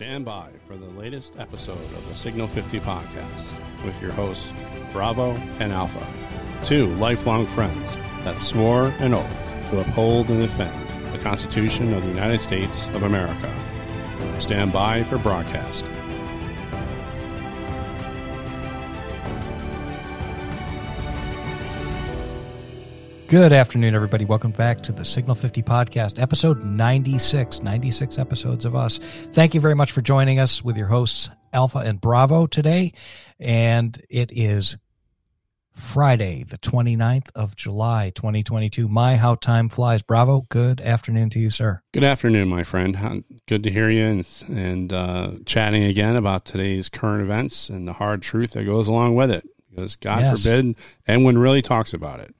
Stand by for the latest episode of the Signal 50 podcast with your hosts, Bravo and Alpha, two lifelong friends that swore an oath to uphold and defend the Constitution of the United States of America. Stand by for broadcast. Good afternoon, everybody. Welcome back to the Signal 50 podcast, episode 96. 96 episodes of us. Thank you very much for joining us with your hosts, Alpha and Bravo, today. And it is Friday, the 29th of July, 2022. My, how time flies. Bravo, good afternoon to you, sir. Good afternoon, my friend. Good to hear you and, and uh, chatting again about today's current events and the hard truth that goes along with it. Because God Yes. forbid anyone really talks about it.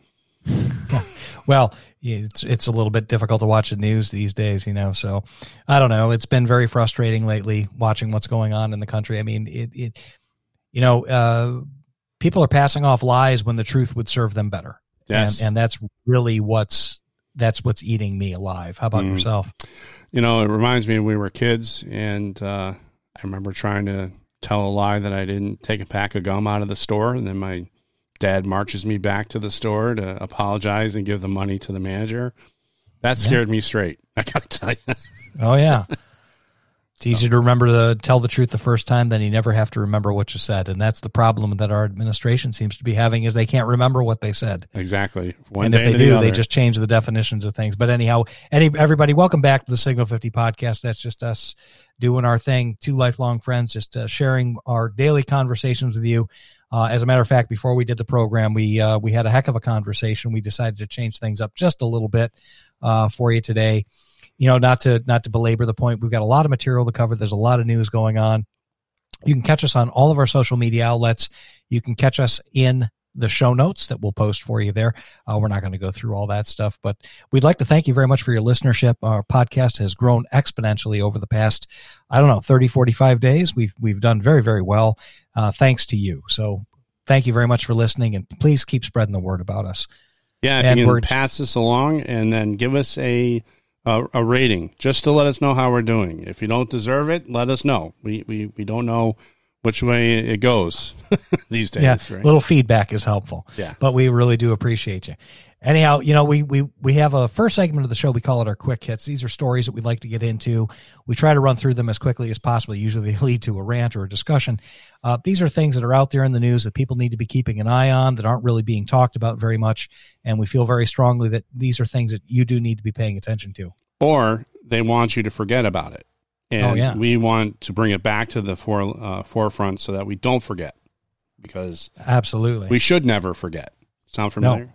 Well, it's it's a little bit difficult to watch the news these days, you know. So I don't know. It's been very frustrating lately watching what's going on in the country. I mean, it it you know, uh, people are passing off lies when the truth would serve them better. Yes. and, and that's really what's that's what's eating me alive. How about Mm. yourself? You know, it reminds me we were kids, and uh, I remember trying to tell a lie that I didn't take a pack of gum out of the store, and then my dad marches me back to the store to apologize and give the money to the manager. That scared me straight. I got to tell you. Oh yeah. It's easy to remember to tell the truth the first time than you never have to remember what you said. And that's the problem that our administration seems to be having is they can't remember what they said. exactly. One and if they the do, they just change the definitions of things. But anyhow, any everybody, welcome back to the Signal 50 podcast. That's just us doing our thing. Two lifelong friends, just uh, sharing our daily conversations with you. Uh, as a matter of fact, before we did the program, we uh, we had a heck of a conversation. We decided to change things up just a little bit uh, for you today. You know, not to not to belabor the point, we've got a lot of material to cover. There's a lot of news going on. You can catch us on all of our social media outlets. You can catch us in the show notes that we'll post for you there. Uh, we're not going to go through all that stuff, but we'd like to thank you very much for your listenership. Our podcast has grown exponentially over the past, I don't know, 30, 45 days. We've, we've done very, very well. Uh, thanks to you. So thank you very much for listening and please keep spreading the word about us. yeah, if and you can pass this along and then give us a, a a rating just to let us know how we're doing. If you don't deserve it, let us know. We we, we don't know which way it goes these days. yeah. right? Little feedback is helpful. Yeah. But we really do appreciate you. Anyhow, you know, we, we, we have a first segment of the show. We call it our quick hits. These are stories that we'd like to get into. We try to run through them as quickly as possible. Usually they lead to a rant or a discussion. Uh, these are things that are out there in the news that people need to be keeping an eye on that aren't really being talked about very much. And we feel very strongly that these are things that you do need to be paying attention to. or they want you to forget about it. And Oh, yeah. we want to bring it back to the fore, uh, forefront so that we don't forget because Absolutely. we should never forget. Sound familiar?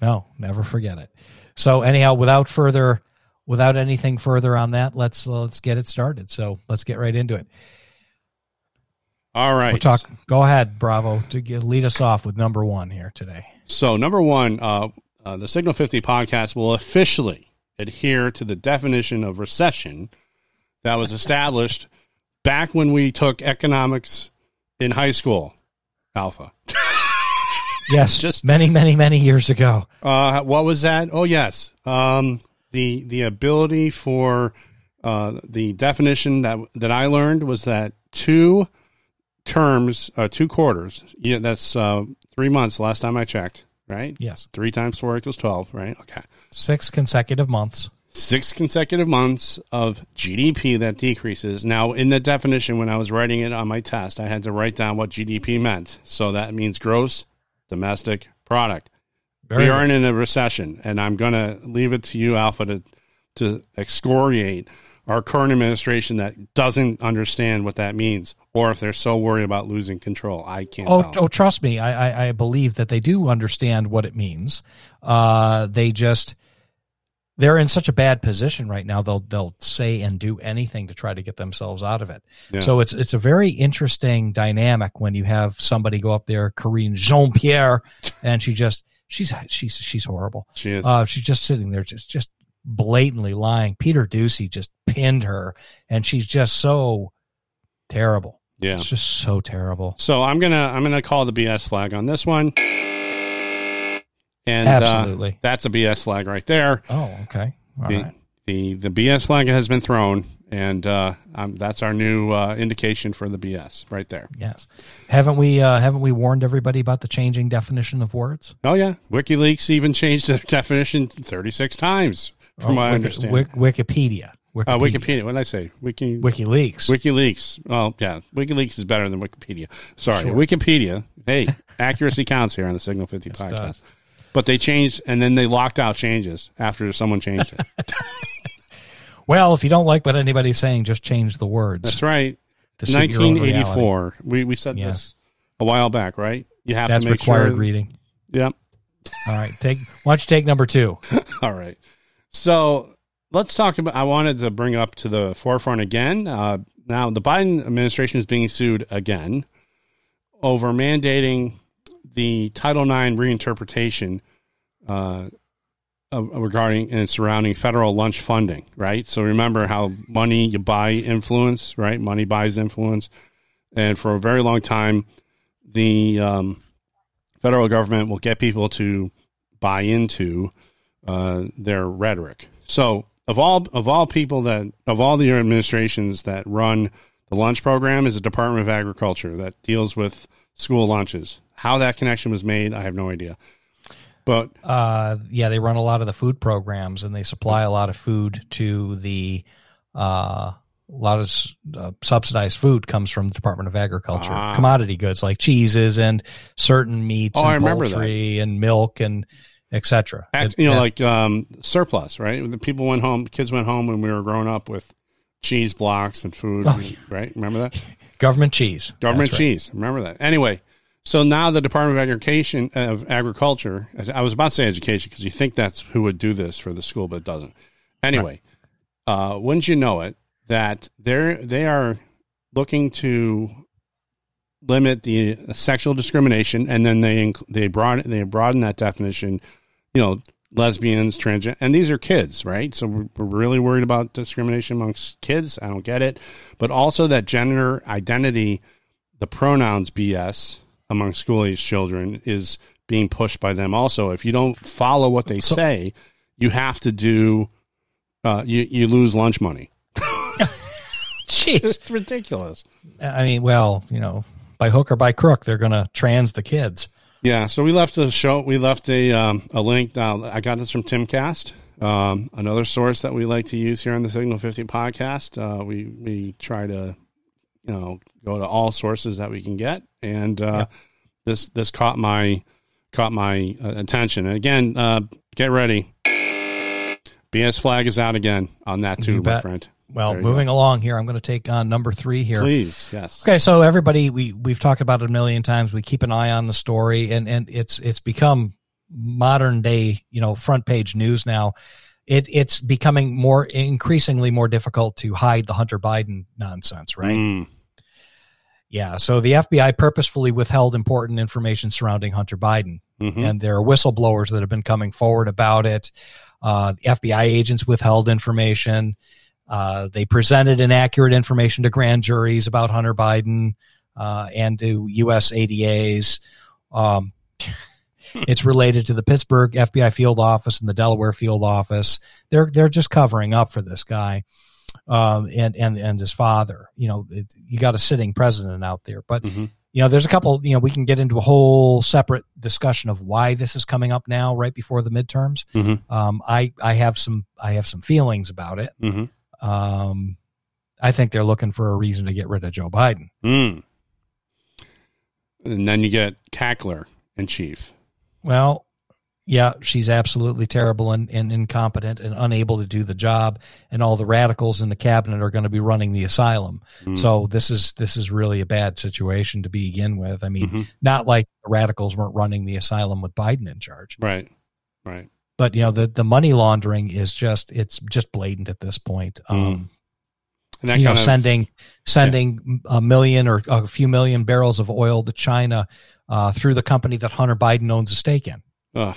No, never forget it. So anyhow, without further, without anything further on that, let's let's get it started. So let's get right into it. All right. We'll talk. Go ahead, Bravo, to get, lead us off with number one here today. So, number one, uh, uh, the Signal 50 podcast will officially adhere to the definition of recession that was established back when we took economics in high school. Alpha. Yes, Just- many, many, many years ago. Uh, what was that? Oh, yes. Um, the the ability for uh, the definition that that I learned was that two terms, uh, two quarters. Yeah, that's uh, three months. Last time I checked, right? Yes, Three times four equals twelve, right? Okay. six consecutive months. Six consecutive months of GDP that decreases. Now, in the definition, when I was writing it on my test, I had to write down what GDP meant. So that means gross domestic product. Very we aren't in a recession, and I'm going to leave it to you, Alpha, to to excoriate our current administration that doesn't understand what that means, or if they're so worried about losing control. I can't. Oh, tell. oh, trust me, I, I, I believe that they do understand what it means. Uh, they just they're in such a bad position right now. They'll they'll say and do anything to try to get themselves out of it. Yeah. So it's it's a very interesting dynamic when you have somebody go up there, Karine Jean Pierre, and she just she's she's she's horrible. she is. Uh, she's just sitting there, just just blatantly lying. Peter Doocy just pinned her, and she's just so terrible. yeah. It's just so terrible. So I'm gonna I'm gonna call the BS flag on this one, and uh, Absolutely. that's a BS flag right there. Oh, okay. All the, right. the the BS flag has been thrown, and uh, um, that's our new uh, indication for the BS right there. Yes, haven't we? Uh, haven't we warned everybody about the changing definition of words? Oh yeah, WikiLeaks even changed the definition thirty six times, from Oh, my Wiki- understanding. Wikipedia. Wikipedia. uh, Wikipedia. What did I say? Wiki. WikiLeaks. WikiLeaks. Well, yeah, WikiLeaks is better than Wikipedia. Sorry, Sure. Wikipedia. Hey, accuracy counts here on the Signal 50 Yes, it podcast. does. But they changed, and then they locked out changes after someone changed it. well, if you don't like what anybody's saying, just change the words. That's right. to suit your own reality. 1984. We we said Yeah. this a while back, right? You have That's to make required sure. reading. Yep. All right, take. Why don't you take number two? All right. So let's talk about. I wanted to bring up to the forefront again. Uh, now, the Biden administration is being sued again over mandating the Title IX reinterpretation uh, regarding and surrounding federal lunch funding. Right. So remember how money you buy influence. Right. Money buys influence, and for a very long time, the um, federal government will get people to buy into uh, their rhetoric. So of all of all people that of all the administrations that run the lunch program is the Department of Agriculture that deals with school lunches. How that connection was made, I have no idea. But Uh, yeah, they run a lot of the food programs and they supply a lot of food to the. Uh, a lot of uh, subsidized food comes from the Department of Agriculture. Ah. Commodity goods like cheeses and certain meats Oh, and I remember that. and milk and etc. you know, like um, surplus, right? The people went home, kids went home when we were growing up with cheese blocks and food, Oh, right? Remember that? government cheese. Government That's right. cheese. Remember that. Anyway, so now the Department of Education of Agriculture. I was about to say education because you think that's who would do this for the school, but it doesn't. Anyway, uh, wouldn't you know it that they're they are looking to limit the sexual discrimination, and then they inc- they broaden they broaden that definition. You know, lesbians, transgender, and these are kids, right? So we're, we're really worried about discrimination amongst kids. I don't get it, but also that gender identity, the pronouns BS among school age children is being pushed by them. Also, if you don't follow what they So- say, you have to do. Uh, you you lose lunch money. Jeez. It's ridiculous. I mean, well, you know, by hook or by crook, they're going to trans the kids. Yeah, so we left a show. We left a um, a link. Now I got this from Timcast, um, another source that we like to use here on the Signal Fifty podcast. Uh, we we try to, you know, go to all sources that we can get, and uh, this this caught my caught my uh, attention. And again, uh, get ready. BS flag is out again on that too, my friend. Well, moving along here, I'm going to take on number three here. Please, yes. Okay, so everybody, we we've talked about it a million times. We keep an eye on the story, and and it's it's become modern day, you know, front page news now. It it's becoming more increasingly more difficult to hide the Hunter Biden nonsense, right? Mm, Yeah. So the FBI purposefully withheld important information surrounding Hunter Biden, mhm. and there are whistleblowers that have been coming forward about it. Uh, the FBI agents withheld information. Uh, they presented inaccurate information to grand juries about Hunter Biden uh, and to U.S. ADAs. Um, it's related to the Pittsburgh FBI field office and the Delaware field office. They're they're just covering up for this guy um, and and and his father. You know, it, you got a sitting president out there, but Mhm. you know, there's a couple. You know, we can get into a whole separate discussion of why this is coming up now, right before the midterms. Mhm. Um, I I have some I have some feelings about it. Mhm. Um, I think they're looking for a reason to get rid of Joe Biden. Mm. And then you get Cackler in chief. Well, yeah, she's absolutely terrible and, and incompetent and unable to do the job. And all the radicals in the cabinet are going to be running the asylum. Mm. So this is this is really a bad situation to begin with. I mean, Mhm. not like the radicals weren't running the asylum with Biden in charge, Right. Right. but you know the the money laundering is just it's just blatant at this point. Um, And that you know, of- sending sending a million or a few million barrels of oil to China uh, through the company that Hunter Biden owns a stake in, Ugh.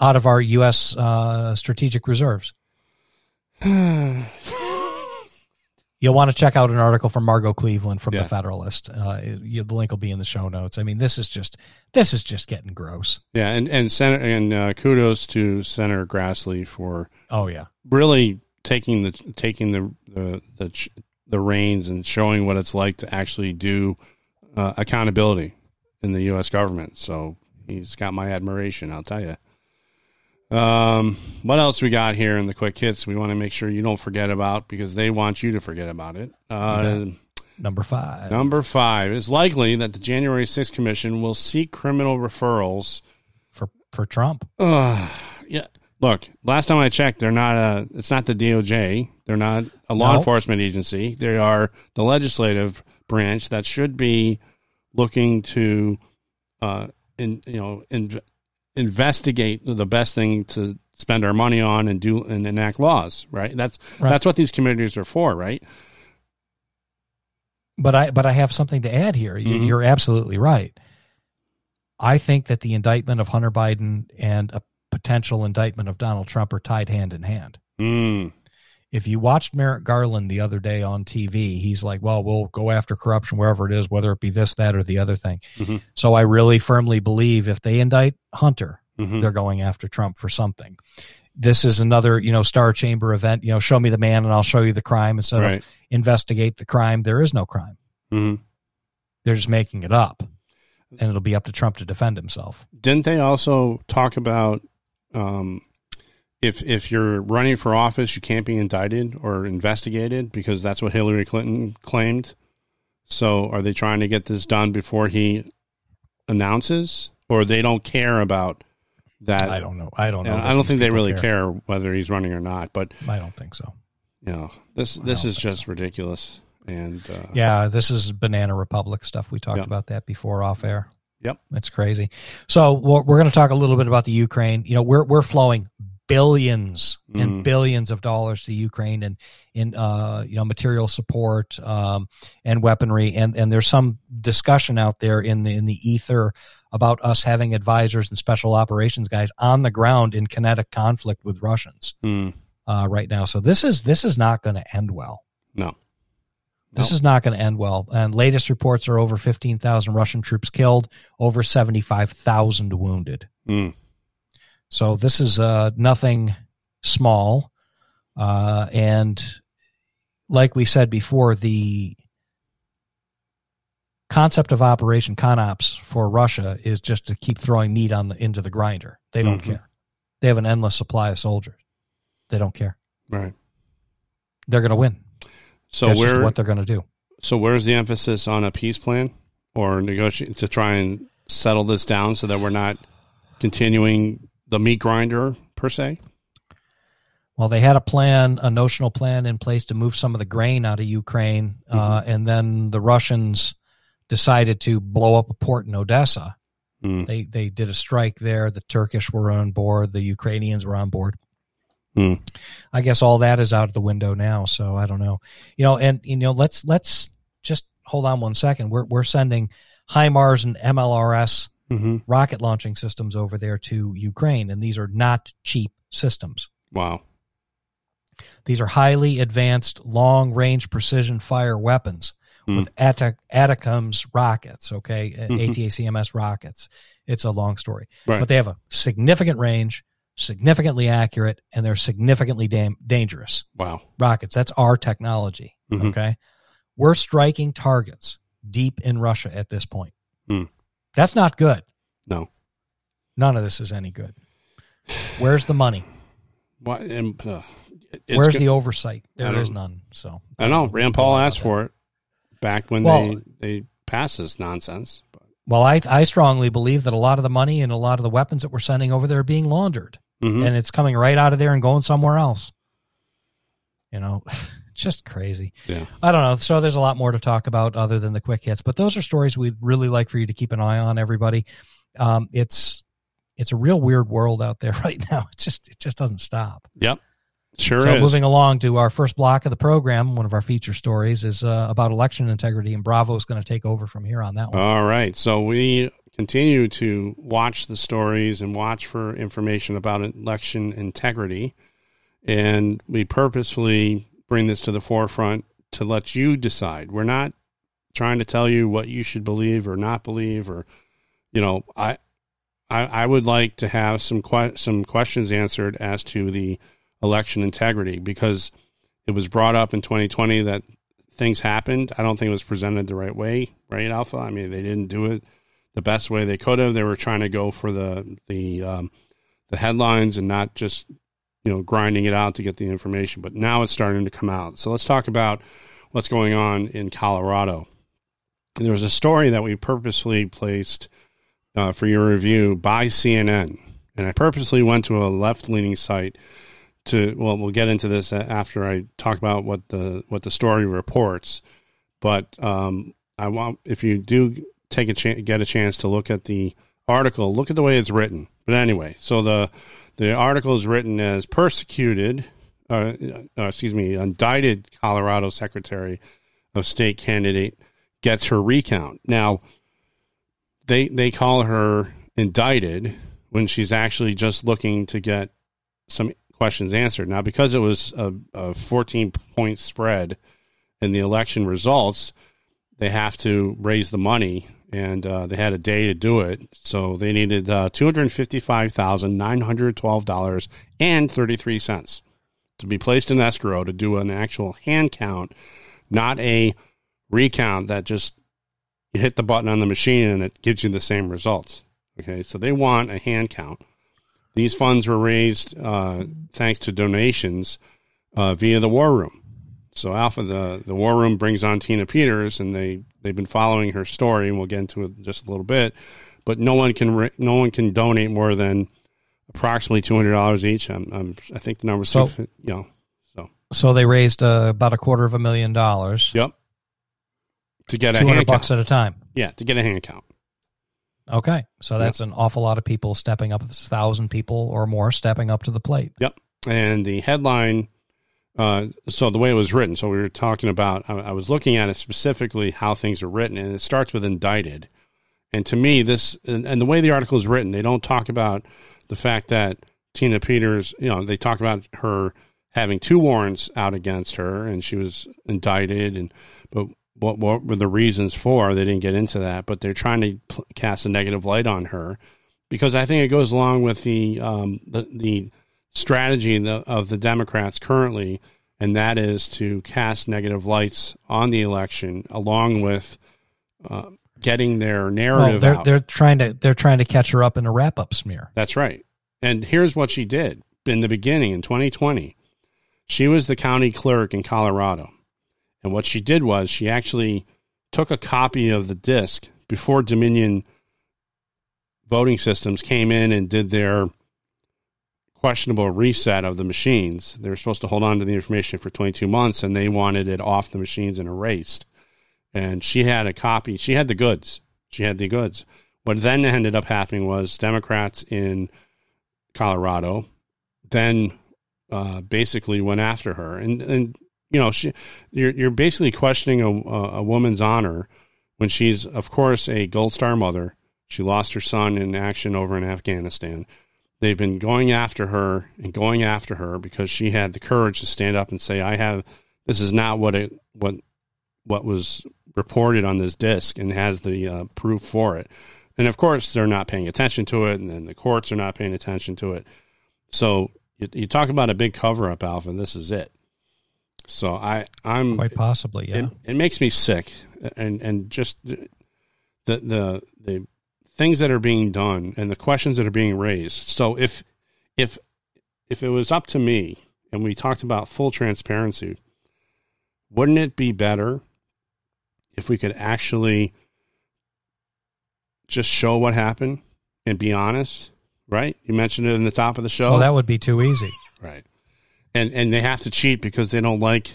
out of our U.S. Uh, strategic reserves. You You'll want to check out an article from Margot Cleveland from Yeah. the Federalist. Uh, you, the link will be in the show notes. I mean, this is just this is just getting gross. Yeah, and and Senator and uh, kudos to Senator Grassley for Oh yeah, really taking the taking the the the, the reins and showing what it's like to actually do uh, accountability in the U.S. government. So he's got my admiration. I'll tell you. Um, what else we got here in the quick hits? We want to make sure you don't forget about because they want you to forget about it. Uh, number five. Number five it's likely that the January 6th Commission will seek criminal referrals for for Trump. uh, yeah. Look, last time I checked, they're not a. It's not the DOJ. They're not a law No. enforcement agency. They are the legislative branch that should be looking to, uh, in you know, in, investigate the best thing to spend our money on and do and enact laws. Right. That's Right. that's what these committees are for. Right. But I but I have something to add here. Mhm. You're absolutely right. I think that the indictment of Hunter Biden and a potential indictment of Donald Trump are tied hand in hand. Mm. If you watched Merrick Garland the other day on TV, he's like, "Well, we'll go after corruption wherever it is, whether it be this, that, or the other thing." Mhm. So I really firmly believe if they indict Hunter, Mhm. they're going after Trump for something. This is another, you know, Star Chamber event. You know, show me the man and I'll show you the crime instead of investigate the crime. There is no crime. Mhm. They're just making it up, and it'll be up to Trump to defend himself. didn't they also talk about um, if if you're running for office, you can't be indicted or investigated because that's what Hillary Clinton claimed. So, are they trying to get this done before he announces, or they don't care about that? I don't know. I don't know. I don't think they really care. whether he's running or not. But I don't think so. you know, this this is just ridiculous. And uh, Yeah, this is Banana Republic stuff. We talked Yep. about that before off air. Yep. it's crazy. So we're, we're going to talk a little bit about the Ukraine. You know, we're we're flowing billions and billions of dollars to Ukraine and in uh, you know material support um, and weaponry. And and there's some discussion out there in the in the ether about us having advisors and special operations guys on the ground in kinetic conflict with Russians mm, uh, right now. So this is this is not going to end well. no, This Nope. is not going to end well. And latest reports are over 15,000 Russian troops killed, over 75,000 wounded. Mm, So this is uh, nothing small. Uh, and like we said before, the concept of Operation ConOps for Russia is just to keep throwing meat on the into the grinder. They don't Mhm. care. They have an endless supply of soldiers. They don't care. right. They're going to win. So That's where just what they're going to do. So where's the emphasis on a peace plan or negotiate to try and settle this down so that we're not continuing the meat grinder per se? Well, they had a plan, a notional plan in place to move some of the grain out of Ukraine, uh, and then the Russians decided to blow up a port in Odessa. Mm, They they did a strike there. The Turkish were on board. The Ukrainians were on board. Hmm. I guess all that is out of the window now. So I don't know. You know, and you know, let's let's just hold on one second. We're we're sending HIMARS and MLRS hmm rocket launching systems over there to Ukraine, and these are not cheap systems. Wow. These are highly advanced, long range precision fire weapons Hmm. with Ata- Atacms rockets, okay, Mhm. ATACMS rockets. It's a long story. Right. But they have a significant range, significantly accurate, and they're significantly dam- dangerous Wow. rockets. That's our technology, Mhm. okay? We're striking targets deep in Russia at this point. That's not good. No. None of this is any good. Where's the money? What? And, uh, Where's go- the oversight? There is none. So I know Rand Paul asked for it back when Well- they they passed this nonsense. But, Well, I I strongly believe that a lot of the money and a lot of the weapons that we're sending over there are being laundered, Mhm. and it's coming right out of there and going somewhere else. You know, just crazy. Yeah. I don't know. So there's a lot more to talk about other than the quick hits, but those are stories we'd really like for you to keep an eye on. Everybody, um, it's it's a real weird world out there right now. It just it just doesn't stop. Yep. Sure so is. moving along to our first block of the program, one of our feature stories is uh, about election integrity, and Bravo is going to take over from here on that one. All right. So we continue to watch the stories and watch for information about election integrity. And we purposefully bring this to the forefront to let you decide. We're not trying to tell you what you should believe or not believe, or you know, I I, I would like to have some que- some questions answered as to the election integrity because it was brought up in 2020 that things happened. I don't think it was presented the right way, right, Alpha? I mean, they didn't do it the best way they could have. They were trying to go for the the um, the headlines and not just you know grinding it out to get the information. But now it's starting to come out. So let's talk about what's going on in Colorado. There was a story that we purposely placed uh, for your review by CNN, and I purposely went to a left leaning site to. Well, we'll get into this after I talk about what the what the story reports. But um, I want if you do take a chance, get a chance to look at the article, look at the way it's written. But anyway, so the the article is written as persecuted, uh, uh, excuse me, indicted Colorado Secretary of State candidate gets her recount. Now, they they call her indicted when she's actually just looking to get some questions answered. Now, because it was a, a 14 point spread in the election results, they have to raise the money, and uh, they had a day to do it. So they needed uh, two hundred fifty-five thousand nine hundred twelve dollars and thirty-three cents to be placed in escrow to do an actual hand count, not a recount that just you hit the button on the machine and it gives you the same results. Okay, so they want a hand count. These funds were raised uh, thanks to donations uh, via the War Room. So Alpha, the the War Room brings on Tina Peters, and they they've been following her story, and we'll get into it just a little bit. But no one can no one can donate more than approximately two hundred dollars each. I'm, I'm, i think the number so you know so so they raised uh, about a quarter of a million dollars. Yep to get a two hundred bucks count. at a time. Yeah, to get a hand count. Okay, so that's yep. an awful lot of people stepping up. Thousand people or more stepping up to the plate. Yep. And the headline. Uh, so the way it was written. So we were talking about. I, I was looking at it specifically how things are written, and it starts with indicted. And to me, this and, and the way the article is written, they don't talk about the fact that Tina Peters. You know, they talk about her having two warrants out against her, and she was indicted. And but what what were the reasons for. They didn't get into that, but they're trying to cast a negative light on her because I think it goes along with the um, the, the strategy the, of the Democrats currently, and that is to cast negative lights on the election along with uh, getting their narrative well, they're, out. They're trying to they're trying to catch her up in a wrap up smear. That's right. And here's what she did in the beginning in 2020. She was the county clerk in Colorado. And what she did was she actually took a copy of the disc before Dominion voting systems came in and did their questionable reset of the machines. They were supposed to hold on to the information for 22 months and they wanted it off the machines and erased. And she had a copy, she had the goods. She had the goods. What then ended up happening was Democrats in Colorado then uh, basically went after her. And, and you know, she, you're you're basically questioning a, a woman's honor when she's, of course, a Gold Star mother. She lost her son in action over in Afghanistan. They've been going after her and going after her because she had the courage to stand up and say, "I have. This is not what it what what was reported on this disc, and has the uh, proof for it." And of course, they're not paying attention to it, and then the courts are not paying attention to it. So you, you talk about a big cover up, Alpha. This is it. So I, I'm quite possibly, yeah. It, it, makes me sick, and and just the the the things that are being done and the questions that are being raised. So if if if it was up to me, and we talked about full transparency, wouldn't it be better if we could actually just show what happened and be honest? Right? You mentioned it in the top of the show. Well, that would be too easy. Right and and they have to cheat because they don't like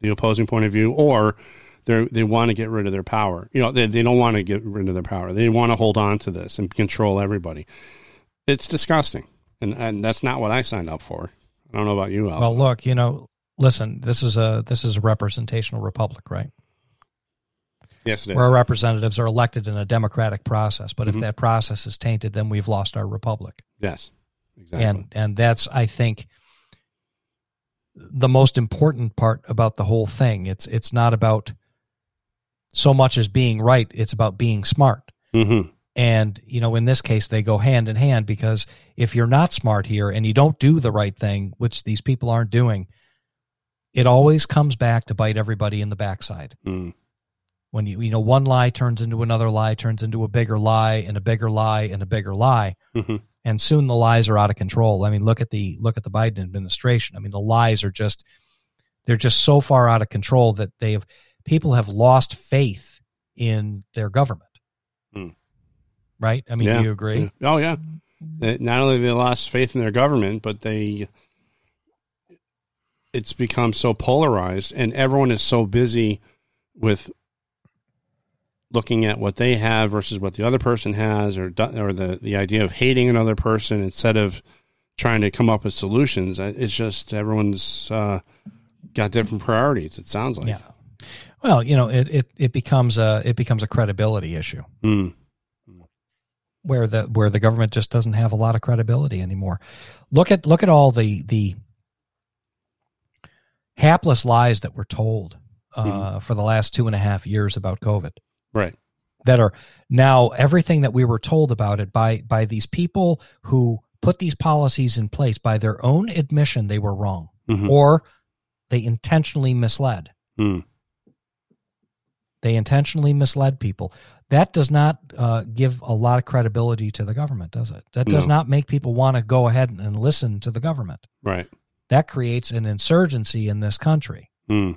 the opposing point of view or they they want to get rid of their power. You know, they they don't want to get rid of their power. They want to hold on to this and control everybody. It's disgusting, and and that's not what I signed up for. I don't know about you. Well, look, you know, listen. This is a this is a representational republic, right? Yes, it is. Where our representatives are elected in a democratic process, but mm-hmm. if that process is tainted, then we've lost our republic. Yes, exactly. And and that's I think the most important part about the whole thing. It's it's not about so much as being right. It's about being smart. Mm-hmm. And you know, in this case, they go hand in hand because if you're not smart here and you don't do the right thing, which these people aren't doing, it always comes back to bite everybody in the backside. Mm. When you you know one lie turns into another lie, turns into a bigger lie, and a bigger lie, and a bigger lie, Mm-hmm. and soon the lies are out of control. I mean, look at the look at the Biden administration. I mean, the lies are just they're just so far out of control that they have people have lost faith in their government. Hmm. Right? I mean, Yeah. do you agree? Oh yeah. Not only they lost faith in their government, but they it's become so polarized, and everyone is so busy with looking at what they have versus what the other person has, or or the the idea of hating another person instead of trying to come up with solutions. It's just everyone's uh, got different priorities. It sounds like. Yeah. Well, you know, it, it, it becomes a it becomes a credibility issue Mm. where the where the government just doesn't have a lot of credibility anymore. Look at look at all the the hapless lies that were told uh, for the last two and a half years about COVID. Right. that are now everything that we were told about it by by these people who put these policies in place by their own admission they were wrong Mhm. or they intentionally misled Mm. They intentionally misled people that does not uh, give a lot of credibility to the government does it that does No. not make people want to go ahead and listen to the government Right. that creates an insurgency in this country Mm.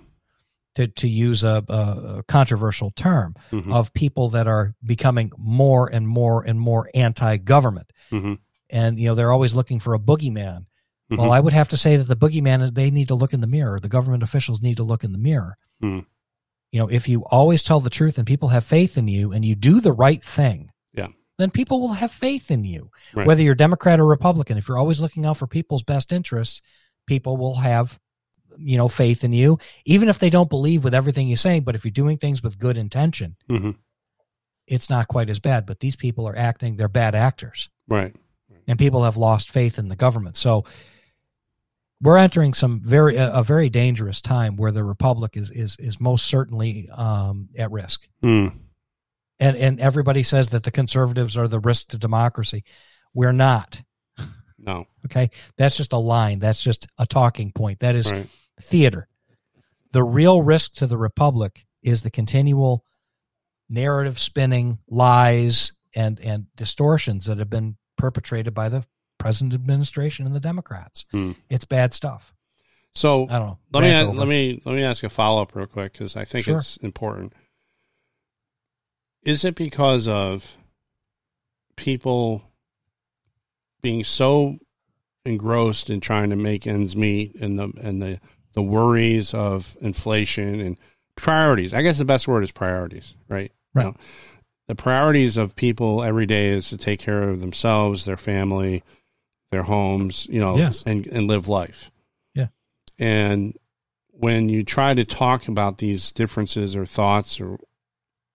to, to use a, a controversial term Mhm. of people that are becoming more and more and more anti-government. Mhm. And you know they're always looking for a boogeyman. Mhm. Well, I would have to say that the boogeyman is they need to look in the mirror. The government officials need to look in the mirror. Mm. You know, if you always tell the truth and people have faith in you and you do the right thing, Yeah. then people will have faith in you. Right. Whether you're Democrat or Republican, if you're always looking out for people's best interests, people will have you know faith in you even if they don't believe with everything you say but if you're doing things with good intention Mhm. it's not quite as bad but these people are acting they're bad actors Right. and people have lost faith in the government so we're entering some very a, a very dangerous time where the republic is is is most certainly um, at risk Mm. and and everybody says that the conservatives are the risk to democracy we're not No. okay that's just a line that's just a talking point that is Right. theater. The real risk to the republic is the continual narrative spinning, lies, and and distortions that have been perpetrated by the present administration and the Democrats. Hmm. It's bad stuff. So I don't know. let me over. let me let me ask a follow up real quick because I think Sure. it's important. Is it because of people being so engrossed in trying to make ends meet and the and the the worries of inflation and priorities? I guess the best word is priorities, right? Right. Know, the priorities of people every day is to take care of themselves, their family, their homes, you know, Yes. and and live life. Yeah. And when you try to talk about these differences or thoughts or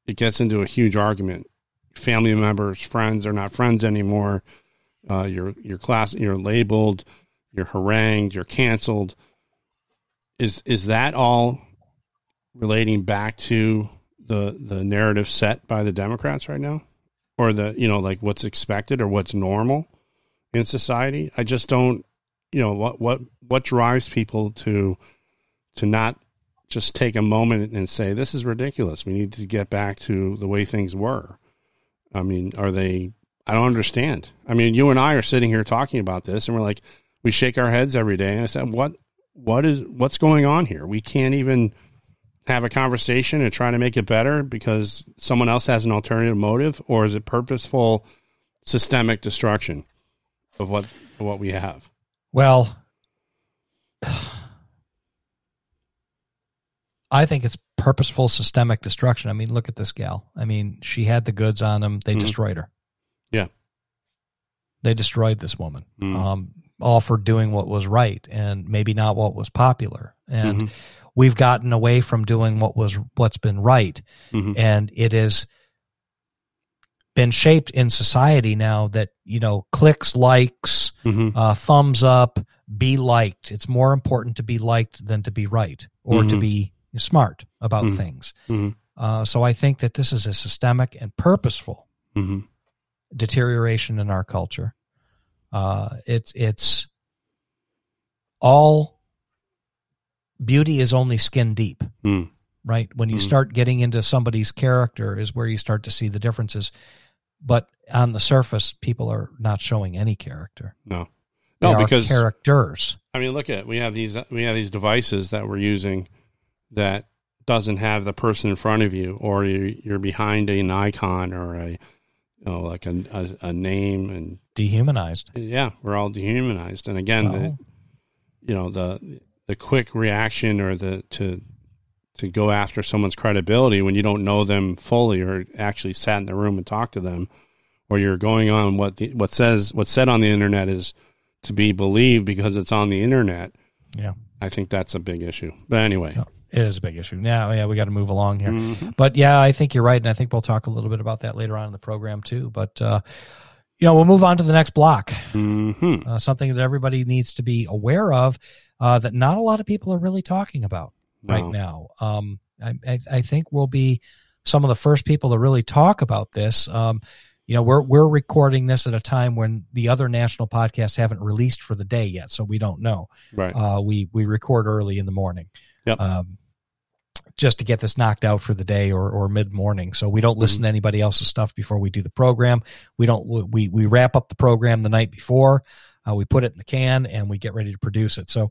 it gets into a huge argument. Family members, friends are not friends anymore. Uh, you're you're class you're labeled, you're harangued, you're canceled. Is is that all relating back to the the narrative set by the Democrats right now, or the you know like what's expected or what's normal in society? I just don't you know what what what drives people to to not just take a moment and say this is ridiculous. We need to get back to the way things were. I mean, are they? I don't understand. I mean, you and I are sitting here talking about this, and we're like, we shake our heads every day. And I said, what what is what's going on here? We can't even have a conversation and try to make it better because someone else has an alternative motive, or is it purposeful systemic destruction of what of what we have? Well, I think it's purposeful systemic destruction. I mean, look at this gal. I mean, she had the goods on them. They Mhm. destroyed her. Yeah. They destroyed this woman, Mm. um, all for doing what was right and maybe not what was popular. And Mhm. we've gotten away from doing what was what's been right, Mhm. and it has been shaped in society now that you know clicks, likes, Mhm. uh, thumbs up, be liked. It's more important to be liked than to be right or to Mhm. be smart about Mhm. things. Mhm. Uh, so I think that this is a systemic and purposeful hmm deterioration in our culture. Uh, it's it's all beauty is only skin deep, Mm. right? When you Mhm. start getting into somebody's character, is where you start to see the differences. But on the surface, people are not showing any character. No, no, are because characters. I mean, look at we have these we have these devices that we're using that doesn't have the person in front of you, or you're, you're behind an icon or a you know like a a, a name, and dehumanized. yeah, we're all dehumanized. And again, the, you know the the quick reaction or the to to go after someone's credibility when you don't know them fully or actually sat in the room and talked to them or you're going on what the, what says what's said on the internet is to be believed because it's on the internet Yeah. i think that's a big issue but anyway Yeah. it is a big issue. Now, yeah, we got to move along here. Mhm. But yeah, I think you're right, and I think we'll talk a little bit about that later on in the program too. But uh, you know, we'll move on to the next block. Mhm. uh, something that everybody needs to be aware of uh, that not a lot of people are really talking about right No. now. Um, I, I, I think we'll be some of the first people to really talk about this. Um, you know, we're we're recording this at a time when the other national podcasts haven't released for the day yet, so we don't know. right Uh, we we record early in the morning, Yep. um, just to get this knocked out for the day or or mid morning. So we don't listen to anybody else's stuff before we do the program. We don't we we wrap up the program the night before. Uh, we put it in the can and we get ready to produce it. So,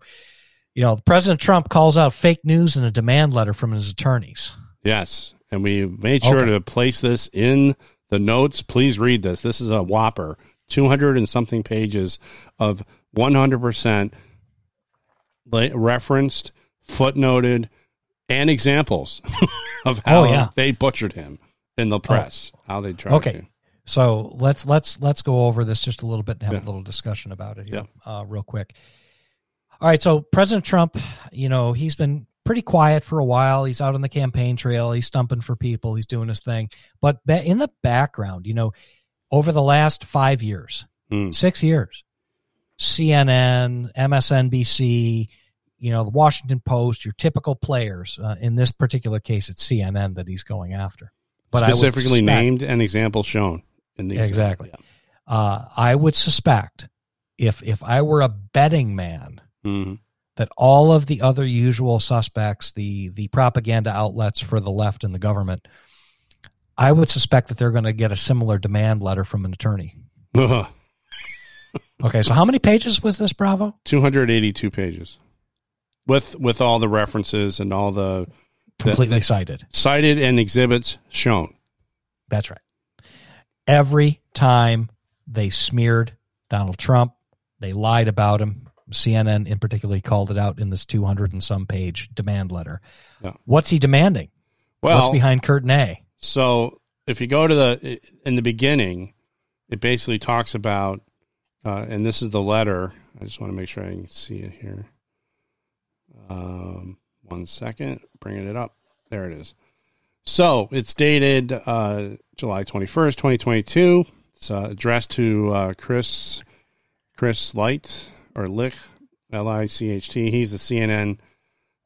you know, President Trump calls out fake news in a demand letter from his attorneys. yes and we made sure Okay. to place this in the notes please read this this is a whopper 200 and something pages of 100% la- referenced footnoted and examples of how Oh, yeah. they butchered him in the press how they tried Okay. to So let's let's let's go over this just a little bit and have Yeah. a little discussion about it here, uh, real quick. All right, so President Trump, you know, he's been pretty quiet for a while. He's out on the campaign trail. He's stumping for people. He's doing his thing. But in the background, you know, over the last five years, Hmm. six years, CNN, MSNBC, you know, the Washington Post, your typical players. Uh, in this particular case, it's CNN that he's going after. But I specifically suspect- named and example shown in the Exactly. example. uh, I would suspect if if I were a betting man Mhm. that all of the other usual suspects, the the propaganda outlets for the left and the government, I would suspect that they're going to get a similar demand letter from an attorney. Ugh. Okay, so how many pages was this, Bravo? 282 pages with with all the references and all the Completely cited. cited and exhibits shown That's right. Every time they smeared Donald Trump, they lied about him. CNN, in particular, called it out in this 200 and some page demand letter. Yeah. What's he demanding? well What's behind curtain A? So if you go to the in the beginning, it basically talks about, uh, and this is the letter. I just want to make sure I can see it here. Um, one second, bringing it up. There it is. So it's dated uh, July twenty first, twenty twenty two. It's uh, addressed to uh, Chris Chris Light or Lich L I C H T. He's the CNN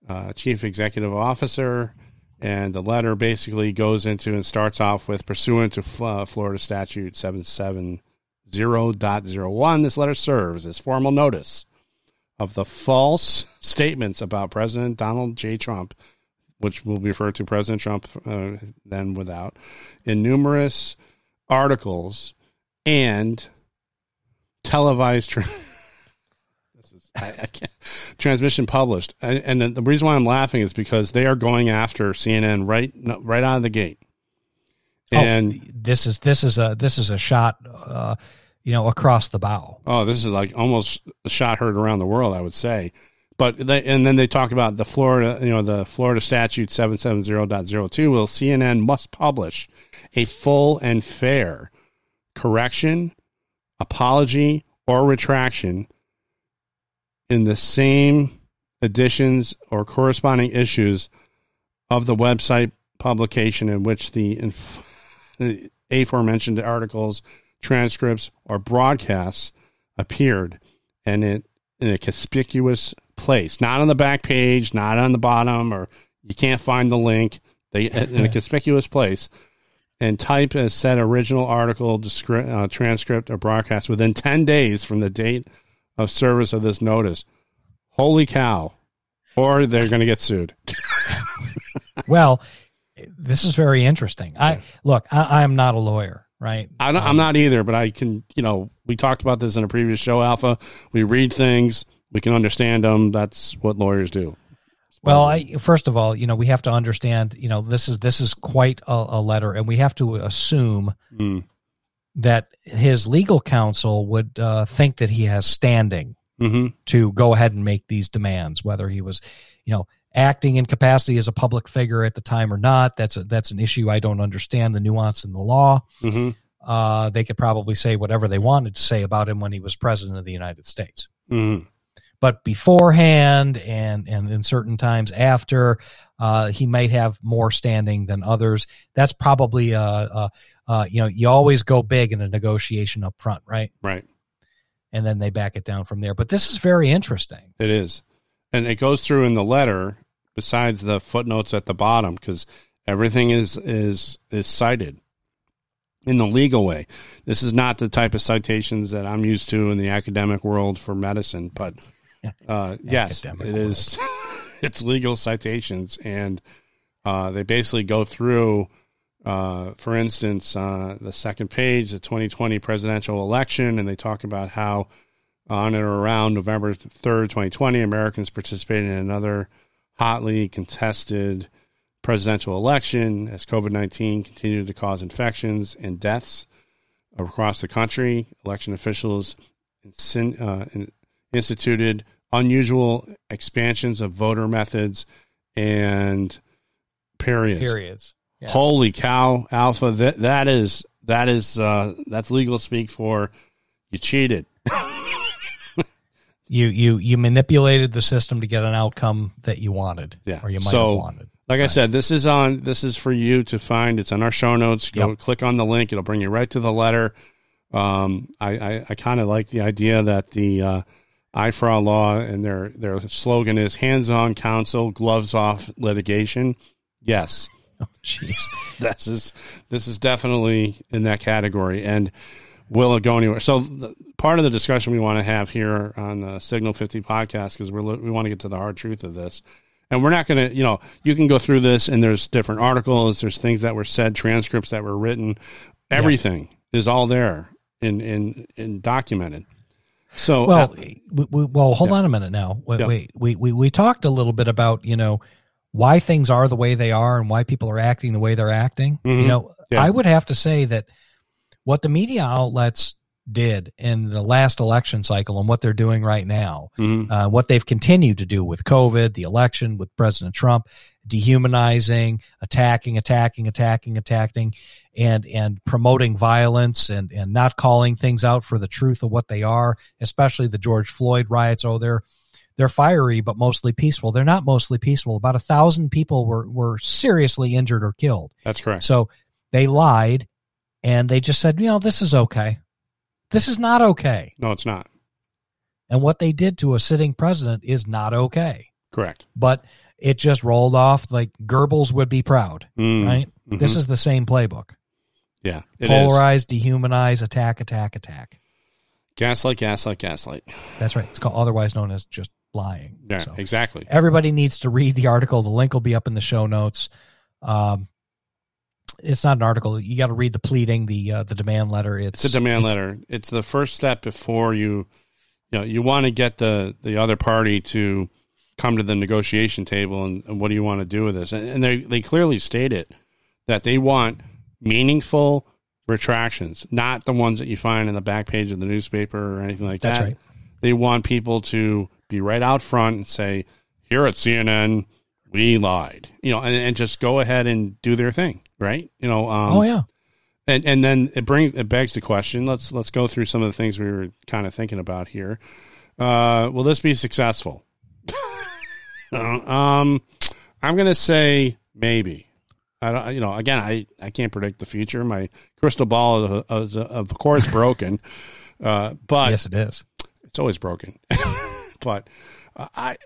uh, chief executive officer. And the letter basically goes into and starts off with pursuant to uh, Florida Statute 770.01. This letter serves as formal notice of the false statements about President Donald J. Trump, which will be referred to President Trump uh, then without, in numerous articles and televised. Tra- this is I, I can't transmission published, and, and the- the reason why I'm laughing is because they are going after CNN right right out of the gate, and oh, this is this is a this is a shot, uh, you know, across the bow. Oh, this is like almost a shot heard around the world, I would say. But they, and then they talk about the Florida, you know, the Florida statute 770.02 will CNN must publish a full and fair correction, apology, or retraction in the same editions or corresponding issues of the website publication in which the inf- the aforementioned articles transcripts or broadcasts appeared and it in a conspicuous place, not on the back page, not on the bottom, or you can't find the link. They in a conspicuous place, and type as said original article, descri- uh, transcript, or broadcast within ten days from the date of service of this notice. Holy cow! Or they're going to get sued. well, this is very interesting. I look, I, I'm not a lawyer, right? I I'm not either, but I can, you know, we talked about this in a previous show, Alpha. We read things, we can understand them. That's what lawyers do. Well, I, first of all, you know, we have to understand, you know, this is this is quite a, a letter, and we have to assume Mm. That his legal counsel would uh, think that he has standing hmm to go ahead and make these demands, whether he was, you know, acting in capacity as a public figure at the time or not. That's a, that's an issue I don't understand the nuance in the law. hmm Uh, they could probably say whatever they wanted to say about him when he was president of the United States. hmm But beforehand and and in certain times after, uh, he might have more standing than others. That's probably uh, uh, uh, you know you always go big in a negotiation up front, right? Right. And then they back it down from there. But this is very interesting. It is. And it goes through in the letter, besides the footnotes at the bottom, because everything is, is, is cited in the legal way. This is not the type of citations that I'm used to in the academic world for medicine, but uh, yes, it is. it's legal citations, and uh, they basically go through. Uh, for instance, uh, the second page, the 2020 presidential election, and they talk about how on and around November 3rd, 2020, Americans participated in another hotly contested presidential election as COVID 19 continued to cause infections and deaths across the country. Election officials insin- uh, in- instituted unusual expansions of voter methods and periods. Periods. Yeah. Holy cow, Alpha! That that is that is uh, that's legal speak for you cheated. You you you manipulated the system to get an outcome that you wanted, Yeah. or you might So, have wanted. Like I said, this is on. This is for you to find. It's on our show notes. Go Yep. click on the link. It'll bring you right to the letter. Um, I I, I kind of like the idea that the uh, IFRA law and their their slogan is "hands on counsel, gloves off litigation." Yes, Oh, jeez. this is this is definitely in that category and will it go anywhere? So the, part of the discussion we want to have here on the signal 50 podcast because we're we want to get to the hard truth of this. And we're not going to you know you can go through this and there's different articles there's things that were said transcripts that were written. Everything is all there in in in documented so Well, uh, we, we, well, hold Yeah. on a minute now. Wait, Yeah. wait, we, we we talked a little bit about you know why things are the way they are and why people are acting the way they're acting. Mhm. You know, Yeah. I would have to say that what the media outlets did in the last election cycle and what they're doing right now, mhm, uh, what they've continued to do with COVID, the election, with President Trump, dehumanizing, attacking, attacking, attacking, attacking, and and promoting violence and and not calling things out for the truth of what they are, especially the George Floyd riots. Oh, they're they're fiery, but mostly peaceful. They're not mostly peaceful. About a thousand people were were seriously injured or killed. that's correct So they lied, and they just said, you know, this is okay. This is not okay. no it's not And what they did to a sitting president is not okay. correct But it just rolled off like Goebbels would be proud, Mm, right? mhm. This is the same playbook. yeah it is. Polarize, dehumanize, attack, attack, attack. gaslight gaslight gaslight That's right. It's called otherwise known as just lying. yeah So exactly everybody needs to read the article. The link will be up in the show notes. Um, it's not an article. You got to read the pleading, the uh, the demand letter. It's, It's a demand it's- letter. It's the first step before you, you know, you want to get the the other party to come to the negotiation table and, and what do you want to do with this? And, and they they clearly state it that they want meaningful retractions, not the ones that you find in the back page of the newspaper or anything like That's that. right. They want people to be right out front and say, "Here at CNN, we lied," you know, and, and just go ahead and do their thing, right? You know, um, oh yeah. and and then it brings it begs the question. Let's let's go through some of the things we were kind of thinking about here. Uh, will this be successful? Uh, um, I'm gonna say maybe. I don't. You know, again, I I can't predict the future. My crystal ball is, is of course broken, uh, but yes, it is. it's always broken. but uh, I,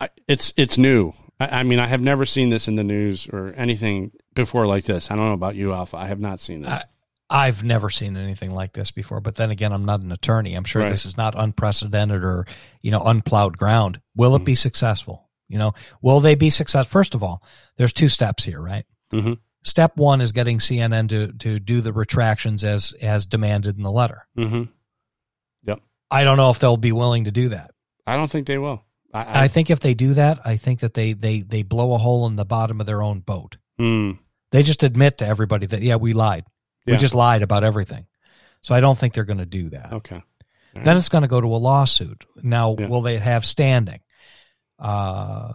I, it's it's new. I, I mean, I have never seen this in the news or anything before like this. I don't know about you, Alpha. I have not seen this. I, I've never seen anything like this before. But then again, I'm not an attorney. I'm sure Right. this is not unprecedented or you know unplowed ground. Will Mm-hmm. it be successful? You know, will they be successful? First of all, there's two steps here, right? Mhm. Step one is getting CNN to to do the retractions as as demanded in the letter. Mm-hmm. I don't know if they'll be willing to do that. I don't think they will. I, I, I think if they do that, I think that they they they blow a hole in the bottom of their own boat. Hmm. They just admit to everybody that yeah, we lied. Yeah. We just lied about everything. So I don't think they're going to do that. okay. Then it's going to go to a lawsuit. Now, Yeah. will they have standing? Uh,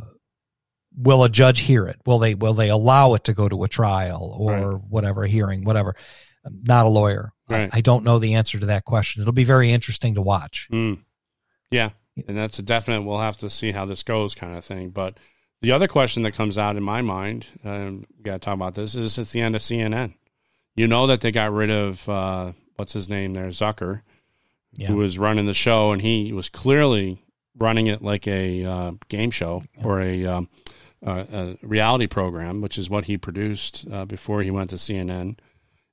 will a judge hear it? Will they will they allow it to go to a trial or Right. whatever hearing, whatever? I'm not a lawyer. I- I, don't know the answer to that question. It'll be very interesting to watch. Mm. Yeah, and that's a definite. We'll have to see how this goes, kind of thing. But the other question that comes out in my mind, um, we got to talk about this. Is it's the end of CNN? You know that they got rid of uh, what's his name there, Zucker, Yeah. who was running the show, and he was clearly running it like a uh, game show or a, um, uh, a reality program, which is what he produced uh, before he went to CNN.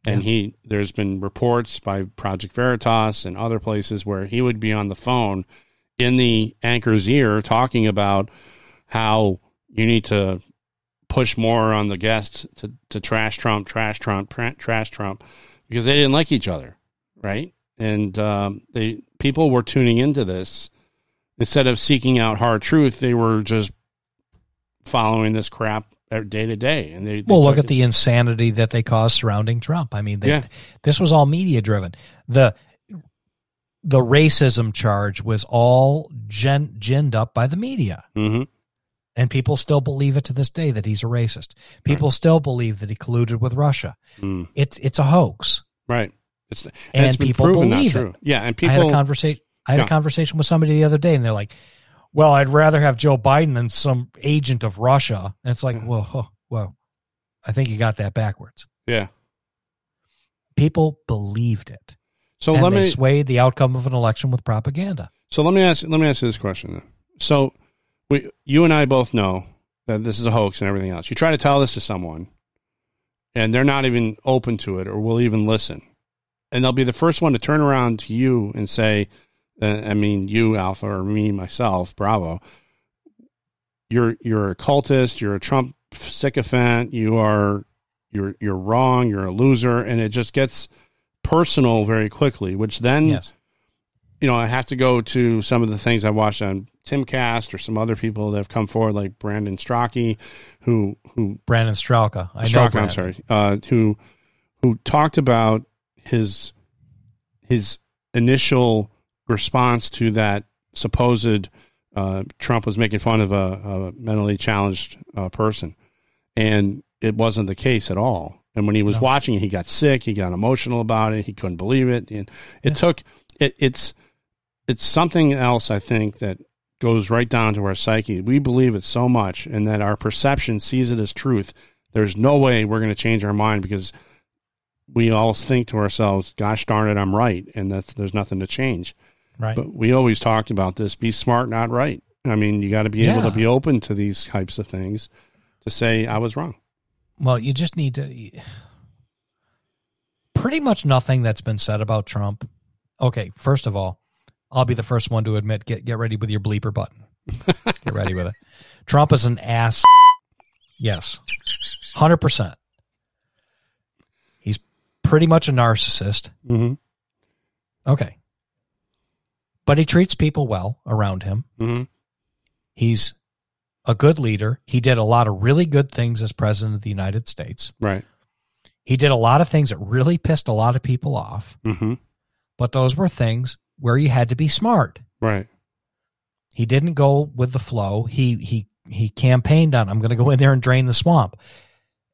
And he, there's been reports by Project Veritas and other places where he would be on the phone in the anchor's ear talking about how you need to push more on the guests to, to trash Trump, trash Trump, tra- trash Trump, because they didn't like each other, right? And um, they people were tuning into this instead of seeking out hard truth. They were just following this crap day to day, and they, they Well, look at the insanity that they caused surrounding Trump. I mean, they, Yeah. this was all media driven. The the racism charge was all gen, ginned up by the media. Mhm. And people still believe it to this day that he's a racist. People still believe that he colluded with Russia. Mm. It's it's a hoax. right. It's and, And it's people believe it. Yeah, and people I had a conversation. I had a conversation with somebody the other day, and they're like, "Well, I'd rather have Joe Biden than some agent of Russia." And it's like, Yeah. whoa, whoa, whoa. I think you got that backwards. yeah. People believed it, So and let they me sway the outcome of an election with propaganda. So let me ask let me ask you this question. Then. So we you and I both know that this is a hoax and everything else. You try to tell this to someone, and they're not even open to it or will even listen, and they'll be the first one to turn around to you and say, uh, "I mean, you Alpha or me myself, Bravo, you're you're a cultist, you're a Trump sycophant, you are you're you're wrong, you're a loser," and it just gets personal very quickly, which then Yes, you know, I have to go to some of the things I watched on Timcast or some other people that have come forward, like Brandon Strachey, who who Brandon Straka. I know Strachey, I'm sorry, uh, who who talked about his his initial response to that supposed uh, Trump was making fun of a, a mentally challenged uh, person, and it wasn't the case at all. And when he was No. watching it, he got sick. He got emotional about it. He couldn't believe it. And it Yeah. took it, it's it's something else. I think that goes right down to our psyche. We believe it so much, and that our perception sees it as truth. There's no way we're going to change our mind because we all think to ourselves, "Gosh darn it, I'm right," and that's there's nothing to change. Right. But we always talked about this: be smart, not right. I mean, you got to be able to be open to these types of things to say I was wrong. Well, you just need to. Pretty much nothing that's been said about Trump. Okay, first of all, I'll be the first one to admit get get ready with your bleeper button. get ready with it. Trump is an ass. Yes, hundred percent. He's pretty much a narcissist. Mm-hmm. Okay, but he treats people well around him. Mm-hmm. He's a good leader. He did a lot of really good things as president of the United States. Right. He did a lot of things that really pissed a lot of people off, Mm-hmm. but those were things where you had to be smart. Right. He didn't go with the flow. He he he campaigned on I'm going to go in there and drain the swamp.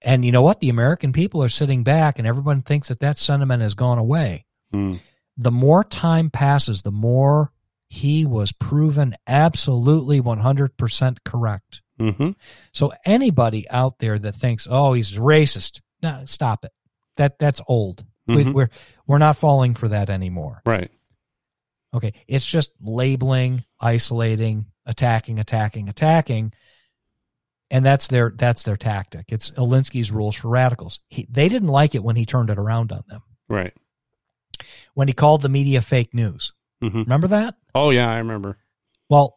And you know what? The American people are sitting back and everyone thinks that that sentiment has gone away. Mm. The more time passes, the more he was proven absolutely 100% correct. Mm-hmm. So anybody out there that thinks, "Oh, he's racist," no, stop it. That that's old. We, Mhm. we're we're not falling for that anymore. Right. Okay, it's just labeling, isolating, attacking, attacking, attacking, and that's their that's their tactic. It's Alinsky's rules for radicals. He, they didn't like it when he turned it around on them. Right. When he called the media fake news. hmm Remember that? Oh yeah, I remember. Well,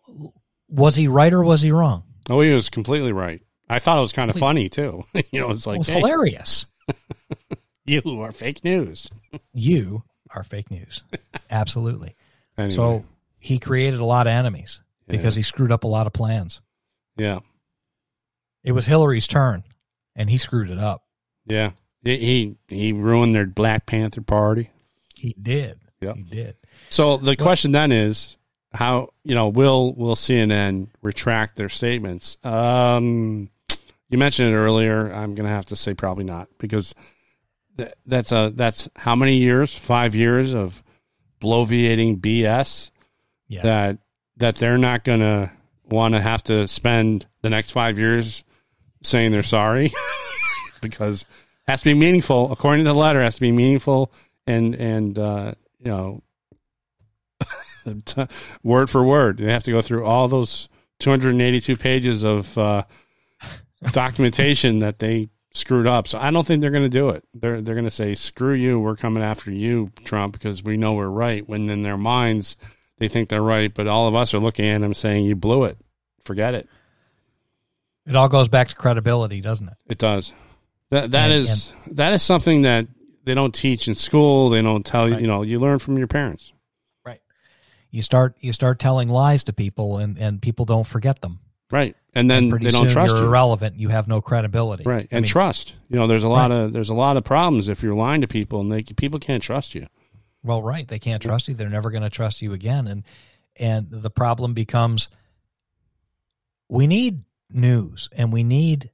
was he right or was he wrong? Oh, he was completely right. I thought it was kind of funny too. you know, it's It like was hey, hilarious. you are fake news. You are fake news. Absolutely. Anyway, So he created a lot of enemies because yeah. he screwed up a lot of plans. yeah, It was Hillary's turn, and he screwed it up. yeah, he he, he ruined their Black Panther Party. He did. Yeah. He did. So the question then is, how you know will will CNN retract their statements? Um, you mentioned it earlier. I'm going to have to say probably not because that, that's a that's how many years? Five years of bloviating BS Yeah. that that they're not going to want to have to spend the next five years saying they're sorry because it has to be meaningful according to the letter it has to be meaningful and and uh, you know word for word they have to go through all those 282 pages of uh, documentation that they screwed up so i don't think they're going to do it they're they're going to say screw you we're coming after you trump because we know we're right when in their minds they think they're right but all of us are looking at them saying you blew it forget it It all goes back to credibility, doesn't it? it does. That that And- is that is something that they don't teach in school. They don't tell you. Right. You know, you learn from your parents. Right. You start you start telling lies to people, and and people don't forget them. Right. And then And they don't trust you're you. irrelevant. You have no credibility. Right. I And mean, trust. You know, there's a lot of there's a lot of problems if you're lying to people and they people can't trust you. Well, right. They can't trust you. They're never going to trust you again. And and the problem becomes we need news and we need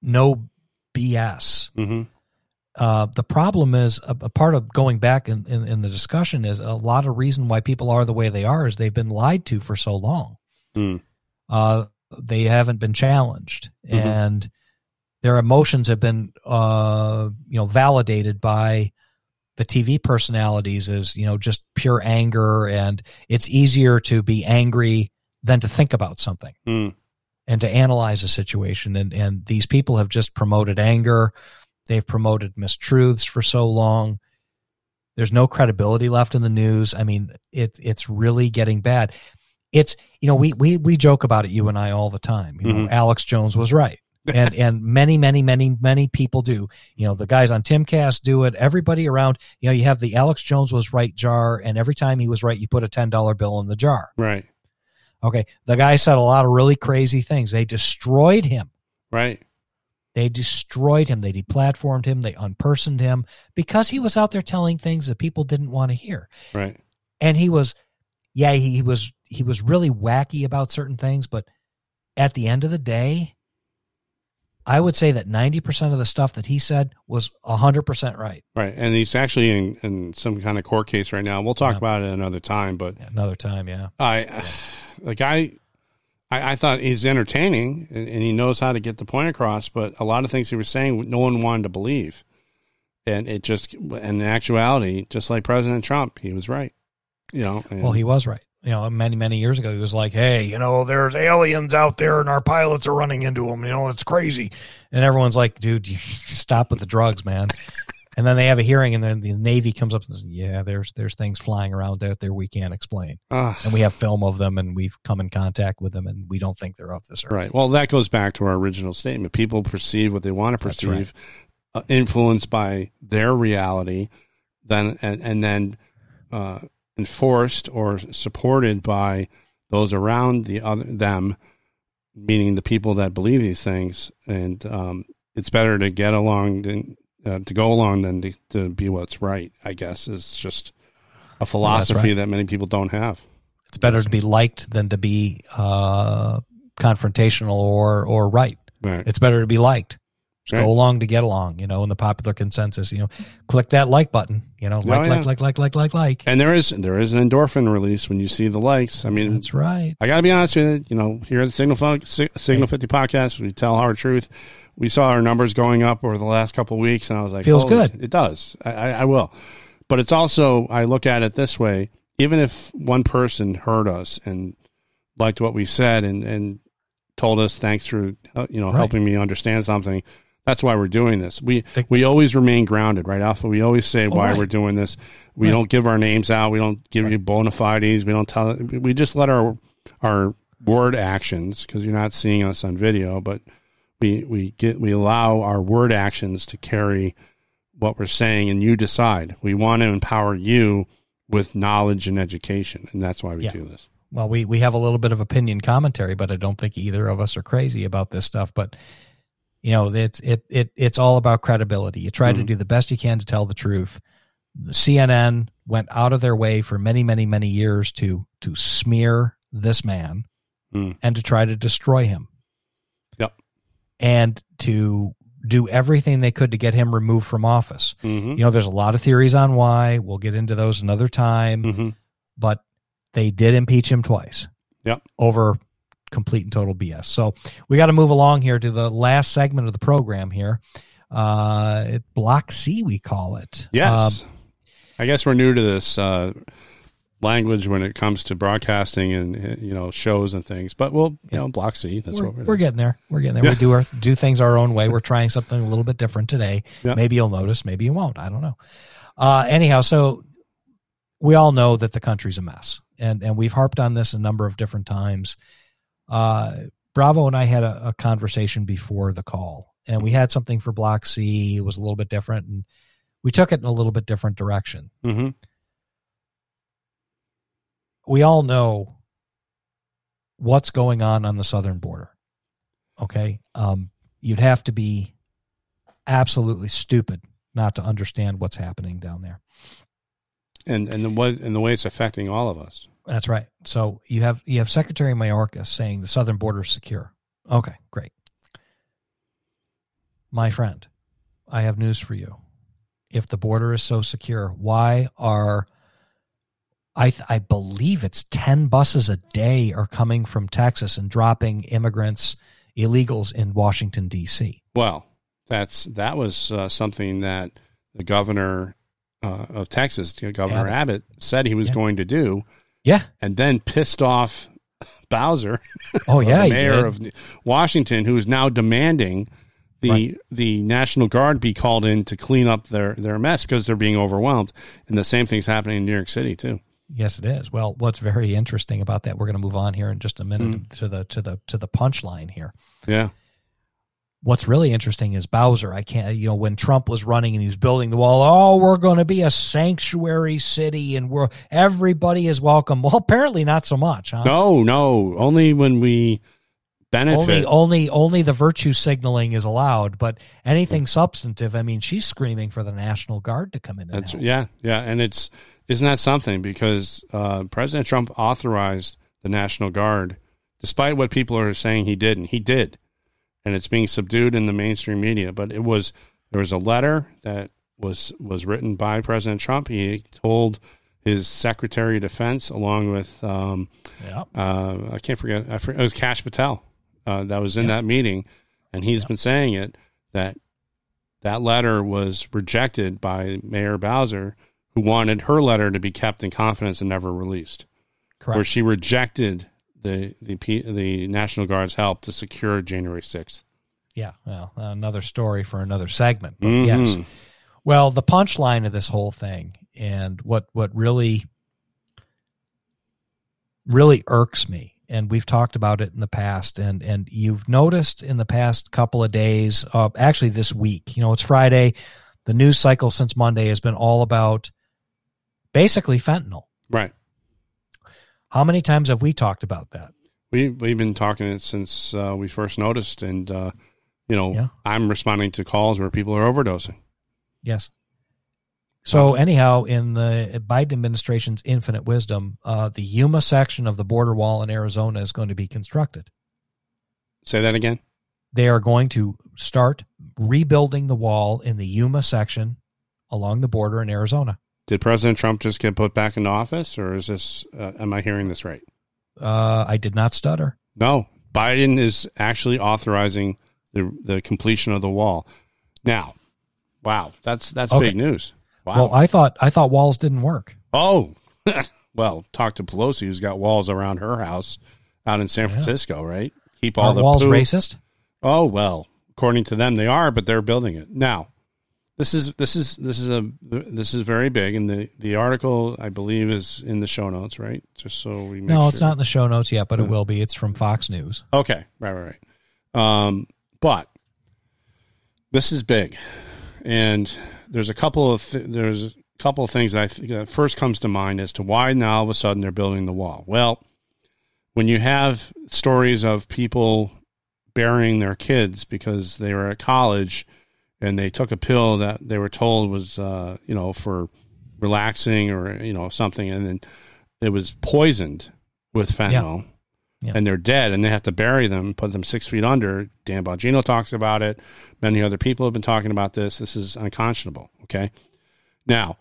no BS. hmm Uh, the problem is a, a part of going back in, in, in the discussion is a lot of reason why people are the way they are is they've been lied to for so long. Hmm. Uh, they haven't been challenged Mhm. and their emotions have been, uh, you know, validated by the TV personalities as, you know, just pure anger. And it's easier to be angry than to think about something Mm. and to analyze a situation. And, and these people have just promoted anger. They've promoted mistruths for so long. There's no credibility left in the news. I mean, it it's really getting bad. It's you know we we we joke about it you and I all the time. You know, Mhm. Alex Jones was right. and and many many many many people do. You know, the guys on Timcast do it. Everybody around, you know, you have the Alex Jones was right jar and every time he was right you put a $10 bill in the jar. Right. Okay. The guy said a lot of really crazy things. They destroyed him. Right. They destroyed him. They deplatformed him. They unpersoned him because he was out there telling things that people didn't want to hear. Right. And he was, yeah, he, he was he was really wacky about certain things, but at the end of the day, I would say that ninety percent of the stuff that he said was hundred percent right. Right. And he's actually in, in some kind of court case right now. We'll talk Yeah. about it another time, but Another time, yeah. I, the guy, I, I thought he's entertaining and, and he knows how to get the point across, but a lot of things he was saying, no one wanted to believe. And it just, in actuality, just like President Trump, he was right. You know, and, Well, he was right. You know, many many years ago, he was like, "Hey, you know, there's aliens out there, and our pilots are running into them. You know, it's crazy." And everyone's like, "Dude, you stop with the drugs, man." and then they have a hearing, and then the Navy comes up and says, "Yeah, there's there's things flying around out there we can't explain, Ah, and we have film of them, and we've come in contact with them, and we don't think they're off this earth." right. Well, that goes back to our original statement. People perceive what they want to That's right. perceive, uh, influenced by their reality, then and, and then uh, enforced or supported by those around the other them, meaning the people that believe these things. And um, it's better to get along than uh, to go along than to, to be what's right. I guess is just a philosophy right. that many people don't have. It's better to be liked than to be uh, confrontational or or right. Right. It's better to be liked. Just Right. go along to get along, you know, in the popular consensus, you know, click that like button, you know, like, Oh, yeah. like, like, like, like, like, like. And there is there is an endorphin release when you see the likes. I mean, That's right. I got to be honest with you. You know, here at the Signal Signal Fifty podcast, we tell hard truth. We saw our numbers going up over the last couple of weeks, and I was like, Feels good. It does. I, I, I will, but it's also I look at it this way: even if one person heard us and liked what we said and and told us thanks for uh, you know Right. helping me understand something. That's why we're doing this. We we always remain grounded, right, Alpha? We always say why right. we're doing this. We Right. don't give our names out. We don't give you bona fides. We don't tell. We just let our our word actions because you're not seeing us on video, but we we get we allow our word actions to carry what we're saying, and you decide. We want to empower you with knowledge and education, and that's why we Yeah. do this. well, we we have a little bit of opinion commentary, but I don't think either of us are crazy about this stuff. But you know, it's it it it's all about credibility. You try to Mhm. do the best you can to tell the truth. CNN went out of their way for many, many, many years to to smear this man Mm. and to try to destroy him. Yep. And to do everything they could to get him removed from office. hmm You know, there's a lot of theories on why. We'll get into those another time hmm but they did impeach him twice. Yep. Over complete and total BS. So we got to move along here to the last segment of the program here. Uh, it, Block C, we call it. Yes. Um, I guess we're new to this uh, language when it comes to broadcasting and you know shows and things, but we'll you know block C. That's we're, what we're, we're getting there. We're getting there. Yeah. We do our do things our own way. We're trying something a little bit different today. Yeah. Maybe you'll notice. Maybe you won't. I don't know. Uh, anyhow, so we all know that the country's a mess, and and we've harped on this a number of different times. Uh, Bravo and I had a, a conversation before the call, and we had something for Block C. It was a little bit different, and we took it in a little bit different direction. hmm we all know what's going on on the southern border. Okay. Um, you'd have to be absolutely stupid not to understand what's happening down there. and and the what and the way it's affecting all of us. That's right. So you have you have Secretary Mayorkas saying the southern border is secure. Okay, great. My friend, I have news for you. If the border is so secure, why are I th- I believe it's 10 buses a day are coming from Texas and dropping immigrants illegals in Washington D.C. Well, that's that was uh, something that the governor uh, of Texas, Governor Abbott, said he was Yeah. going to do, Yeah. and then pissed off Bowser, Oh yeah, the mayor of Washington, who is now demanding the Right. the National Guard be called in to clean up their their mess because they're being overwhelmed, and the same thing's happening in New York City too. Yes, it is. Well, what's very interesting about that, we're going to move on here in just a minute mm. to the to the to the punchline here. Yeah, What's really interesting is Bowser. I can't, you know, when Trump was running and he was building the wall, oh, we're going to be a sanctuary city and we're everybody is welcome. Well, apparently not so much, huh? no, no, only when we benefit. Only, only, only the virtue signaling is allowed, but anything substantive. I mean, she's screaming for the National Guard to come in. That's help. yeah, yeah, and it's isn't that something because uh, President Trump authorized the National Guard, despite what people are saying he didn't. He did, and it's being subdued in the mainstream media. But it was there was a letter that was was written by President Trump. He told his Secretary of Defense, along with um, Yeah. uh, I can't forget, I forget it was Kash Patel uh, that was in Yeah. that meeting, and he's Yeah. been saying it that that letter was rejected by Mayor Bowser, who wanted her letter to be kept in confidence and never released, Correct. where she rejected the the P, the National Guard's help to secure January sixth. yeah. Well, another story for another segment. But Mhm. yes. Well, the punchline of this whole thing and what what really really irks me and we've talked about it in the past and and you've noticed in the past couple of days uh, actually this week you know it's friday the news cycle since monday has been all about basically fentanyl Right. How many times have we talked about that We we've been talking it since uh, we first noticed, and uh, you know Yeah. I'm responding to calls where people are overdosing. Yes. So anyhow, in the Biden administration's infinite wisdom, uh, the Yuma section of the border wall in Arizona is going to be constructed. Say that again. They are going to start rebuilding the wall in the Yuma section along the border in Arizona. Did President Trump just get put back into office, or is this? Uh, am I hearing this right? Uh, I did not stutter. No, Biden is actually authorizing the the completion of the wall. Now, wow, that's that's Okay. big news. Wow. Well, I thought I thought walls didn't work. oh, well, talk to Pelosi, who's got walls around her house out in San Yeah. Francisco, right? Keep all Are the walls poo- racist? Oh well, according to them, they are, but they're building it now. This is this is this is a this is very big, and the the article I believe is in the show notes, right? Just so we No, it's not in the show notes yet, but it will be. It's from Fox News. Okay, right, right, right. Um, but this is big, and there's a couple of th- there's a couple of things that I think that first comes to mind as to why now all of a sudden they're building the wall. Well, when you have stories of people burying their kids because they were at college and they took a pill that they were told was uh, you know for relaxing or you know something, and then it was poisoned with fentanyl Yeah. and they're dead and they have to bury them, put them six feet under. Dan Bongino talks about it. Many other people have been talking about this. This is unconscionable. Okay. Now,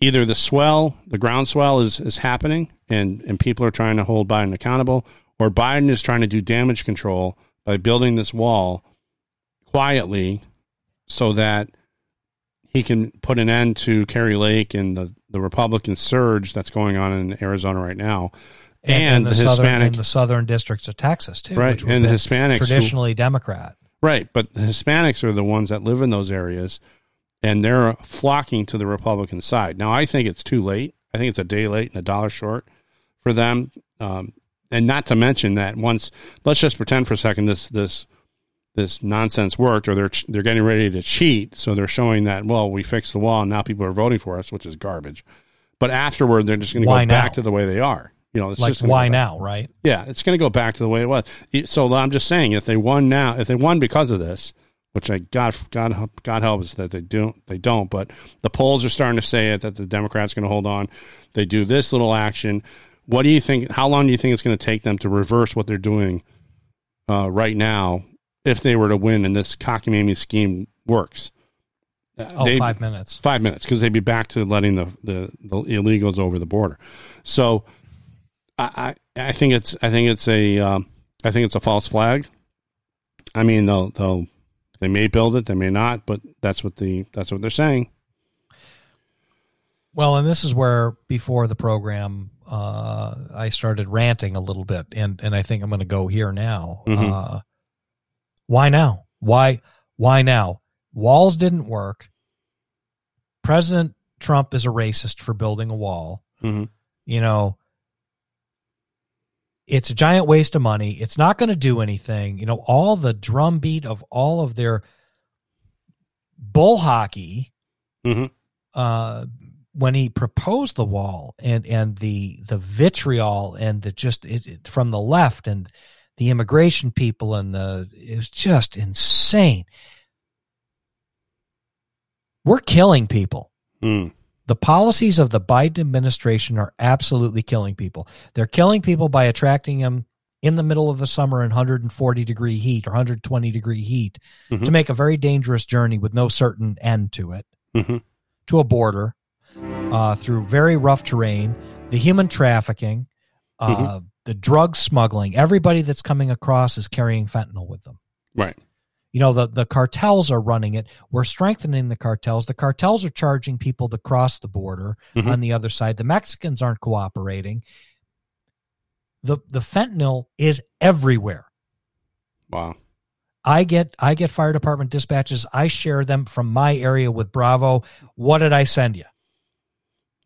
either the swell, the groundswell is, is happening and, and people are trying to hold Biden accountable, or Biden is trying to do damage control by building this wall quietly so that he can put an end to Kari Lake and the, the Republican surge that's going on in Arizona right now. And the, the southern Hispanic- and the southern districts of Texas too, right which and the hispanics who- traditionally Democrat. right but the hispanics are the ones that live in those areas and they're flocking to the republican side now i think it's too late i think it's a day late and a dollar short for them um, and not to mention that once let's just pretend for a second this this this nonsense worked or they're they're getting ready to cheat so they're showing that well we fixed the wall and now people are voting for us which is garbage but afterward they're just going to go Why back to the way they are you know it's Like just why now, right? Yeah, it's going to go back to the way it was. So I'm just saying, if they won now, if they won because of this, which I God God God help us that they don't they don't, but the polls are starting to say it that the Democrats going to hold on. They do this little action. What do you think? How long do you think it's going to take them to reverse what they're doing uh, right now if they were to win and this cockamamie scheme works? Oh, they- five minutes. five minutes because they'd be back to letting the, the, the illegals over the border. So I, I I think it's I think it's a um, I think it's a false flag. I mean they'll they'll they may build it, they may not, but that's what the that's what they're saying. Well, and this is where before the program, uh, I started ranting a little bit, and and I think I'm going to go here now. Mhm. Uh, why now? Why why now? Walls didn't work. President Trump is a racist for building a wall. Mhm. You know, it's a giant waste of money. It's not going to do anything. You know, all the drumbeat of all of their bull hockey Mhm. uh, when he proposed the wall and and the the vitriol and the just it, it, from the left and the immigration people and the it was just insane. We're killing people. Mm. The policies of the Biden administration are absolutely killing people. They're killing people by attracting them in the middle of the summer in 140 degree heat or 120 degree heat Mhm. to make a very dangerous journey with no certain end to it Mhm. to a border uh, through very rough terrain, the human trafficking, uh, the drug smuggling. Everybody that's coming across is carrying fentanyl with them. Right. You know, the, the cartels are running it. We're strengthening the cartels. The cartels are charging people to cross the border Mhm. on the other side. The Mexicans aren't cooperating. The the fentanyl is everywhere. Wow. I get I get fire department dispatches. I share them from my area with Bravo. What did I send you?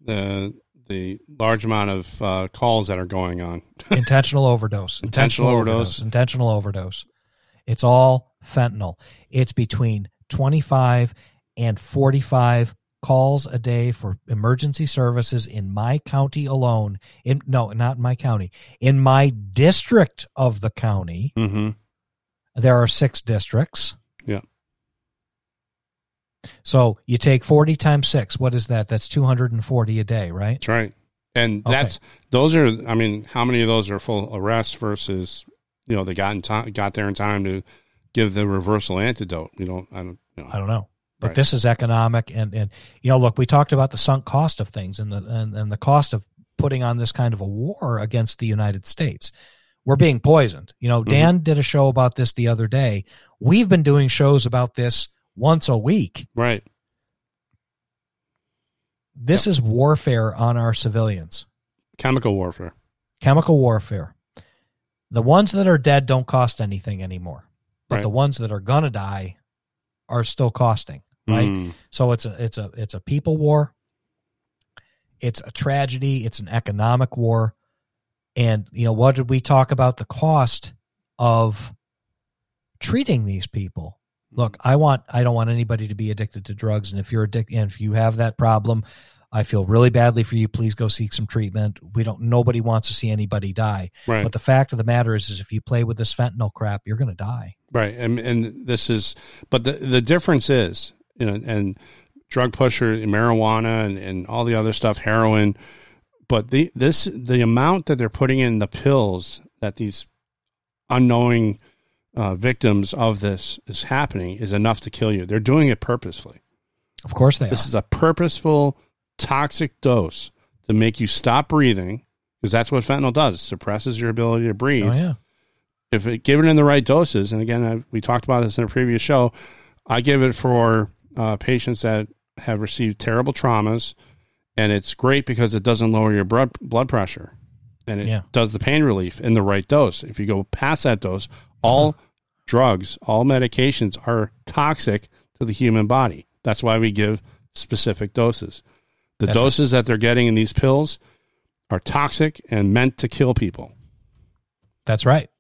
The the large amount of uh, calls that are going on. intentional overdose Intentional overdose. intentional overdose it's all fentanyl it's between 25 and 45 calls a day for emergency services in my county alone in no not in my county in my district of the county Mm-hmm. there are six districts Yeah. So you take 40 times 6 what is that that's 240 a day right That's right. And Okay. that's those are. I mean, how many of those are full arrests versus you know they got in time, got there in time to give the reversal antidote. You know, I don't. You know. I don't know. But Right. this is economic and and you know, look, we talked about the sunk cost of things and the and, and the cost of putting on this kind of a war against the United States. We're being poisoned. You know, mm-hmm. Dan did a show about this the other day. We've been doing shows about this once a week. Right. This is warfare on our civilians. Chemical warfare. chemical warfare. The ones that are dead don't cost anything anymore, but Right. the ones that are gonna die are still costing. Right. Mm, So it's a it's a it's a people war. It's a tragedy. It's an economic war. And you know what did we talk about the cost of treating these people? Look, I want I don't want anybody to be addicted to drugs and if you're addicted and if you have that problem, I feel really badly for you. Please go seek some treatment. We don't nobody wants to see anybody die. right. But the fact of the matter is is if you play with this fentanyl crap, you're going to die. Right, and and this is, but the the difference is, you know, and drug pusher, marijuana, and, and all the other stuff, heroin, but the this the amount that they're putting in the pills that these unknowing uh, victims of this is happening is enough to kill you. They're doing it purposefully. Of course they This are. is a purposeful toxic dose to make you stop breathing because that's what fentanyl does. It suppresses your ability to breathe Oh yeah. if it given in the right doses, and again, I, we talked about this in a previous show, I give it for uh, patients that have received terrible traumas, and it's great because it doesn't lower your blood blood pressure, and it Yeah. does the pain relief in the right dose. If you go past that dose, all drugs, all medications are toxic to the human body. That's why we give specific doses. The That's right. doses that they're getting in these pills are toxic and meant to kill people. That's right.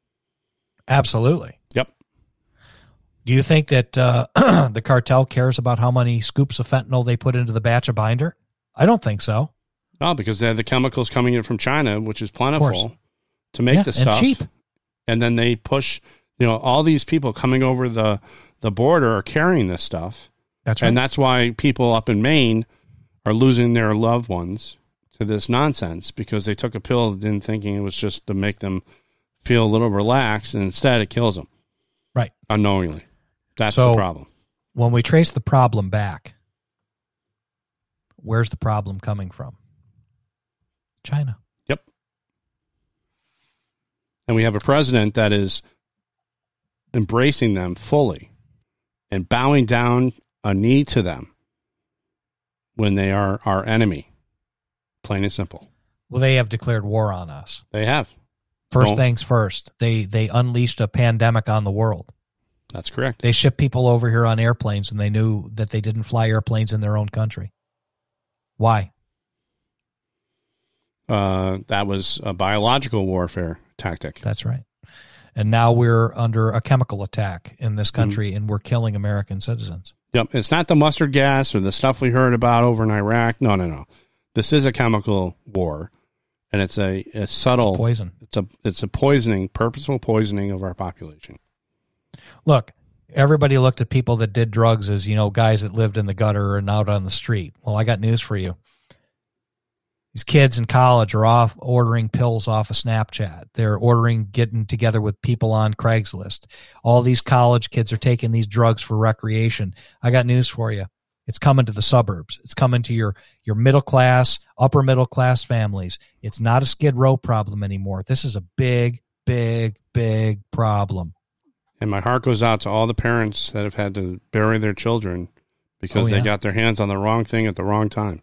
Absolutely. Yep. Do you think that uh, the cartel cares about how many scoops of fentanyl they put into the batch of binder? I don't think so. Oh, because they have the chemicals coming in from China, which is plentiful to make Yeah, the and stuff. cheap. And then they push, you know, all these people coming over the the border are carrying this stuff. That's right. And that's why people up in Maine are losing their loved ones to this nonsense because they took a pill and thinking it was just to make them feel a little relaxed and instead it kills them. Right. Unknowingly. That's So- the problem. when we trace the problem back, where's the problem coming from? China. And we have a president that is embracing them fully and bowing down a knee to them when they are our enemy. Plain and simple. Well, they have declared war on us. They have. 1st Don't- things first. They they unleashed a pandemic on the world. That's correct. They shipped people over here on airplanes and they knew that they didn't fly airplanes in their own country. Why? Uh, that was a biological warfare tactic. That's right. And now we're under a chemical attack in this Mm-hmm. country and we're killing American citizens. Yep. It's not the mustard gas or the stuff we heard about over in Iraq. No, no, no. This is a chemical war, and it's a, a subtle. Poison. It's a it's a poisoning, purposeful poisoning of our population. Look, everybody looked at people that did drugs as, you know, guys that lived in the gutter and out on the street. Well, I got news for you. These kids in college are off ordering pills off of Snapchat. They're ordering, getting together with people on Craigslist. All these college kids are taking these drugs for recreation. I got news for you. It's coming to the suburbs. It's coming to your your middle class, upper middle class families. It's not a skid row problem anymore. This is a big, big, big problem. And my heart goes out to all the parents that have had to bury their children because Oh, they got their hands on the wrong thing at the wrong time.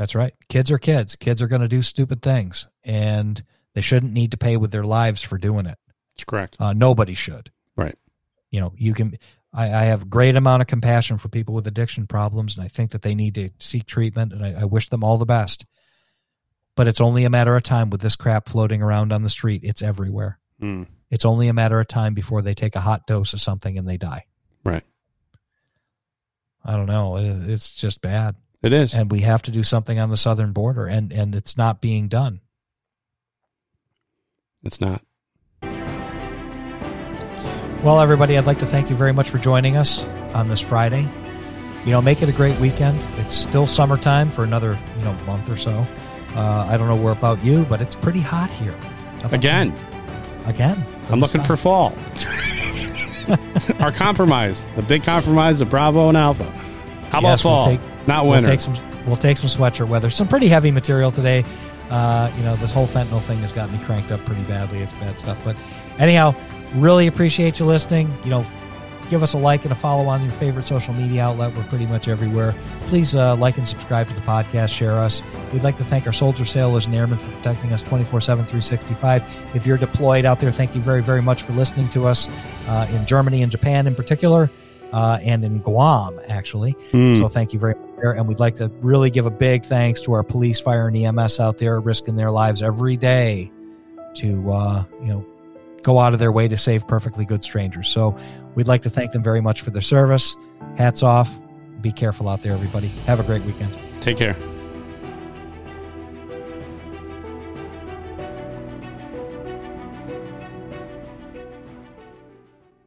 That's right. Kids are kids. Kids are going to do stupid things, and they shouldn't need to pay with their lives for doing it. That's correct. Uh, nobody should. Right. You know, you can. I, I have great amount of compassion for people with addiction problems, and I think that they need to seek treatment, and I, I wish them all the best. But it's only a matter of time with this crap floating around on the street. It's everywhere. Mm. It's only a matter of time before they take a hot dose of something and they die. Right. I don't know. It's just bad. It is. and we have to do something on the southern border and and it's not being done It's not. well everybody i'd like to thank you very much for joining us on this friday you know make it a great weekend it's still summertime for another you know month or so uh, i don't know where about you but it's pretty hot here Again, you? again I'm looking for fall. Our compromise, the big compromise of Bravo and Alpha. How about Yes, we'll fall? take- not we'll take some we'll take some sweatshirt weather some pretty heavy material today uh, you know this whole fentanyl thing has got me cranked up pretty badly it's bad stuff but anyhow really appreciate you listening you know give us a like and a follow on your favorite social media outlet. We're pretty much everywhere. Please uh, like and subscribe to the podcast, share us. We'd like to thank our soldier sailors and airmen for protecting us 24 7, 365. If you're deployed out there, thank you very, very much for listening to us uh, in Germany and Japan in particular. Uh, and in Guam, actually. Mm. So thank you very much. And we'd like to really give a big thanks to our police, fire, and EMS out there risking their lives every day to, uh, you know, go out of their way to save perfectly good strangers. So we'd like to thank them very much for their service. Hats off. Be careful out there, everybody. Have a great weekend. Take care.